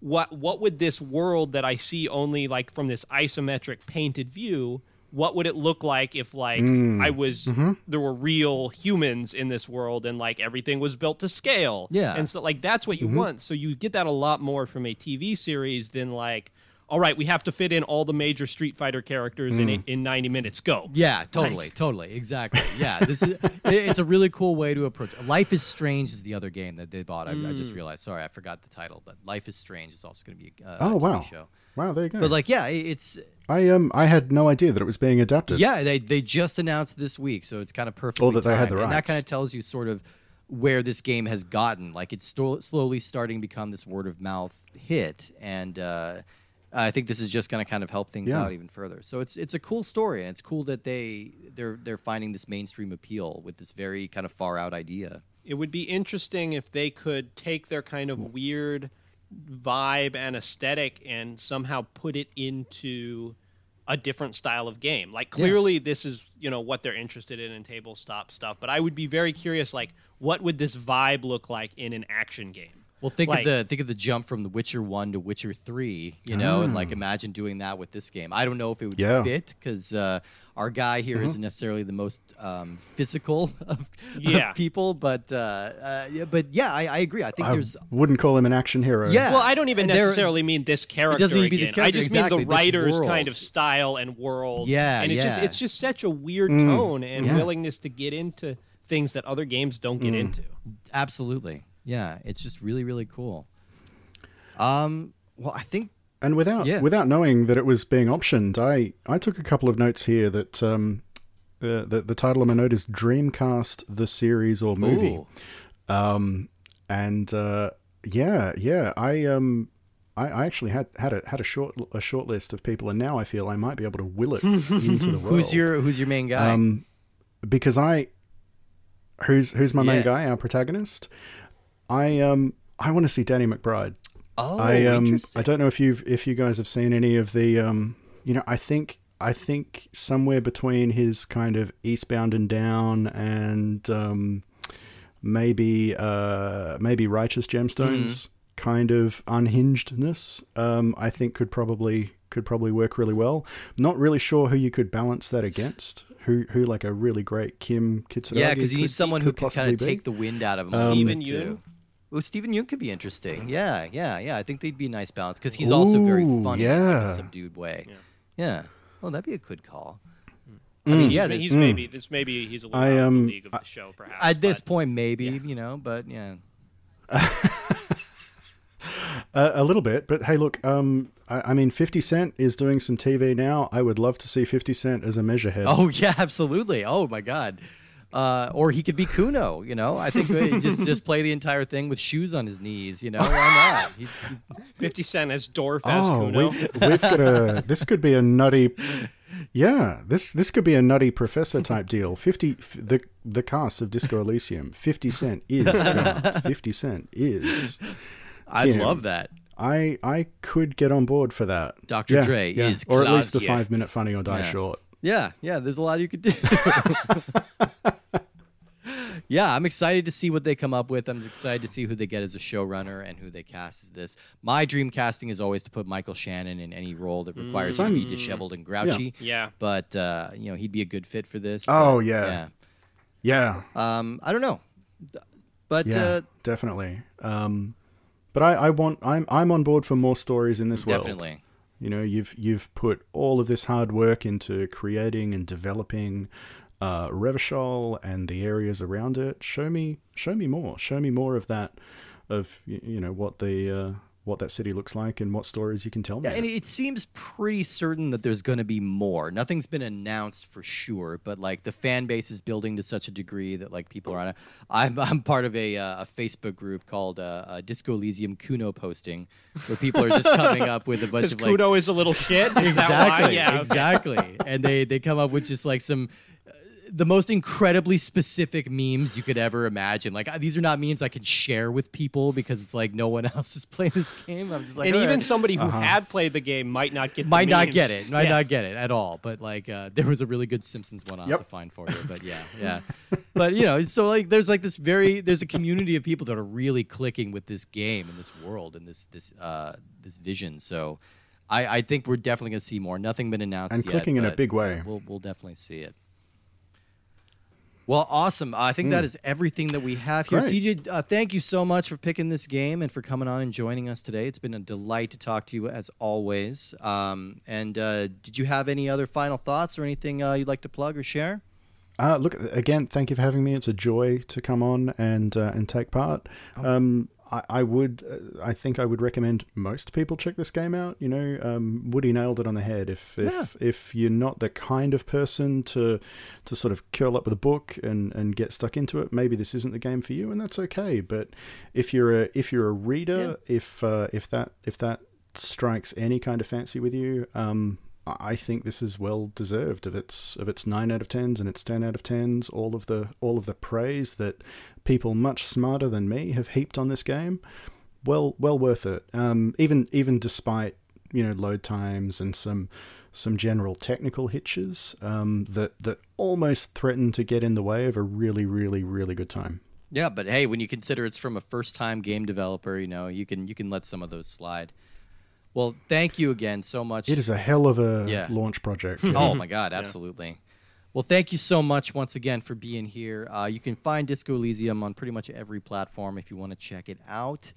what what would this world that I see only like from this isometric painted view what would it look like if like Mm. I was Mm-hmm. there were real humans in this world and like everything was built to scale Yeah. Mm-hmm. and so like that's what you want so you get that a lot more from a TV series than like all right we have to fit in all the major Street Fighter characters in Mm. in 90 minutes go Yeah, totally, totally, exactly. Yeah, this is it's a really cool way to approach. Life is Strange is the other game that they bought. I, I Mm. just realized. Sorry, I forgot the title, but Life is Strange is also going to be a, Oh a TV wow! show. Wow, there you go. But like, yeah, it's I um I had no idea that it was being adapted. yeah, they they just announced this week, so it's kind of perfect. that they had the rights. and that kind of tells you sort of where this game has gotten. Like it's sto- slowly starting to become this word of mouth hit, and uh, I think this is just going to kind of help things Yeah. out even further. So it's it's a cool story, and it's cool that they they're they're finding this mainstream appeal with this very kind of far out idea. it would be interesting if they could take their kind of weird vibe and aesthetic and somehow put it into a different style of game. Like clearly this is, you know, what they're interested in in tabletop stuff, but I would be very curious like what would this vibe look like in an action game? Well, think Like- of the think of the jump from The Witcher One to Witcher Three, you know, and like imagine doing that with this game. I don't know if it would Yeah. fit because uh, our guy here not necessarily the most um, physical of, Yeah. of people, but uh, uh, yeah, but yeah, I, I agree. I think I there's wouldn't call him an action hero. Yeah. Well, I don't even And there- necessarily mean this character. doesn't even be this character, I just exactly, mean the this writer's world. kind of style and world. Yeah, and it's just it's just such a weird Mm. tone and Yeah. willingness to get into things that other games don't Mm. get into. absolutely, yeah, it's just really really cool. Um, well, I think And without Yeah. without knowing that it was being optioned, I, I took a couple of notes here that um, uh, the the title of my note is Dreamcast the series or movie. Um, and uh, yeah, yeah, I um, I, I actually had had a had a short a short list of people, and now I feel I might be able to will it into the world. who's your who's your main guy? um, because I who's who's my Yeah. main guy, our protagonist. I um I want to see Danny McBride. oh, I um interesting. I don't know if you've if you guys have seen any of the um you know I think I think somewhere between his kind of Eastbound and Down and um maybe uh maybe Righteous Gemstones Mm-hmm. kind of unhingedness um I think could probably could probably work really well. Not really sure who you could balance that against. Who who like a really great Kim Kitsuragi yeah, because you need could- someone who could can kind of take the wind out of him. a Um, Steven. Yeun? Oh, Steven Yeun could be interesting. Yeah, yeah, yeah. I think they'd be a nice balance because he's also very Ooh, funny in yeah. a subdued way. Yeah. Yeah. Well, that'd be a good call. Mm. I mean, yeah. I mean, there's- he's maybe this maybe he's a little I, out of um, the league of the show, perhaps. at this point, maybe you know, but yeah. A, a little bit, but hey, look. Um, I, I mean, Fifty Cent is doing some TV now. I would love to see Fifty Cent as a measurehead. Oh yeah, absolutely. Oh my god. Uh, or he could be Cuno, you know. I think uh, just just play the entire thing with shoes on his knees, you know. Why not? He's, he's, 50 Cent as Dorf as Oh, Cuno. we've we've got a. This could be a nutty. Yeah, this this could be a nutty professor type deal. Fifty f- the the cast of Disco Elysium. Fifty Cent is God. Fifty Cent is. I Yeah. love that. I I could get on board for that. Dr. Yeah, Dre yeah. is or at least the five minute funny or die Yeah. short. Yeah, yeah. There's a lot you could do. yeah, I'm excited to see what they come up with. I'm excited to see who they get as a showrunner and who they cast as this. My dream casting is always to put Michael Shannon in any role that requires him to be disheveled and grouchy. Yeah. But uh, you know, he'd be a good fit for this. Oh, but, yeah. Yeah, yeah. Um, I don't know, but yeah, uh, definitely. Um, but I, I want I'm I'm on board for more stories in this world. definitely. You know, you've you've put all of this hard work into creating and developing uh, Revachol and the areas around it. Show me, show me more. Show me more of that, of you know what the uh, what that city looks like and what stories you can tell me. Yeah, and it seems pretty certain that there's going to be more. Nothing's been announced for sure, but like the fan base is building to such a degree that like people are on. A, I'm I'm part of a uh, a Facebook group called uh, uh, Disco Elysium Cuno posting, where people are just coming up with a bunch of like Cuno is a little shit. Is that why? exactly, Yeah. okay. exactly, and they they come up with just like some. The most incredibly specific memes you could ever imagine. Like these are not memes I can share with people because it's like no one else is playing this game. I'm just like, And even right." somebody Uh-huh. who had played the game might not get the might not memes. get it. Might Yeah. not get it at all. But like, uh, there was a really good Simpsons one I'll Yep. have to find for you. But yeah, yeah. but you know, so like, there's like this very there's a community of people that are really clicking with this game and this world and this this uh this vision. So. I, I think we're definitely going to see more. Nothing been announced And yet, clicking in a big way. we'll we'll definitely see it. Well, awesome. I think that is everything that we have here. Hmm. Great. CJ, uh, thank you so much for picking this game and for coming on and joining us today. It's been a delight to talk to you as always. Um, and uh, did you have any other final thoughts or anything uh, you'd like to plug or share? Uh, look again. Thank you for having me. It's a joy to come on and uh, and take part. Oh. Um, I, I would. Uh, I think I would recommend most people check this game out. You know, um, Woody nailed it on the head. If if Yeah. if you're not the kind of person to to sort of curl up with a book and and get stuck into it, maybe this isn't the game for you, and that's okay. But if you're a if you're a reader, if uh, if that if that strikes any kind of fancy with you, um, I think this is well deserved of its of its nine out of tens and its ten out of tens. All of the all of the praise that people much smarter than me have heaped on this game. well well worth it. Um, even even despite you know load times and some some general technical hitches um, that that almost threaten to get in the way of a really really really good time. Yeah, but hey, when you consider it's from a first-time game developer, you know you can you can let some of those slide. Well, thank you again so much. It is a hell of a Yeah. launch project. Oh my God, absolutely. Well, thank you so much once again for being here. Uh, you can find Disco Elysium on pretty much every platform if you want to check it out.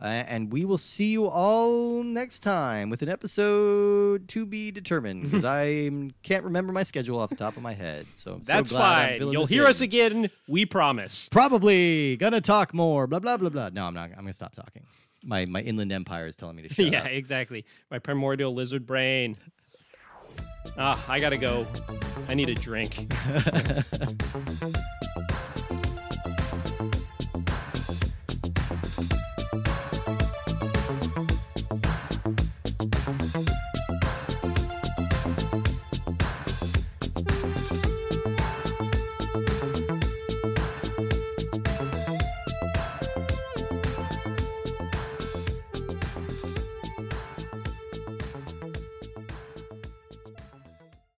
Uh, and we will see you all next time with an episode to be determined because I can't remember my schedule off the top of my head. So I'm so That's glad I'm fine. You'll hear in. us again. We promise. Probably gonna talk more. Blah blah blah blah. No, I'm not. I'm gonna stop talking. My my inland empire is telling me to shut yeah, up. exactly. My primordial lizard brain. Ah, I gotta go. I need a drink.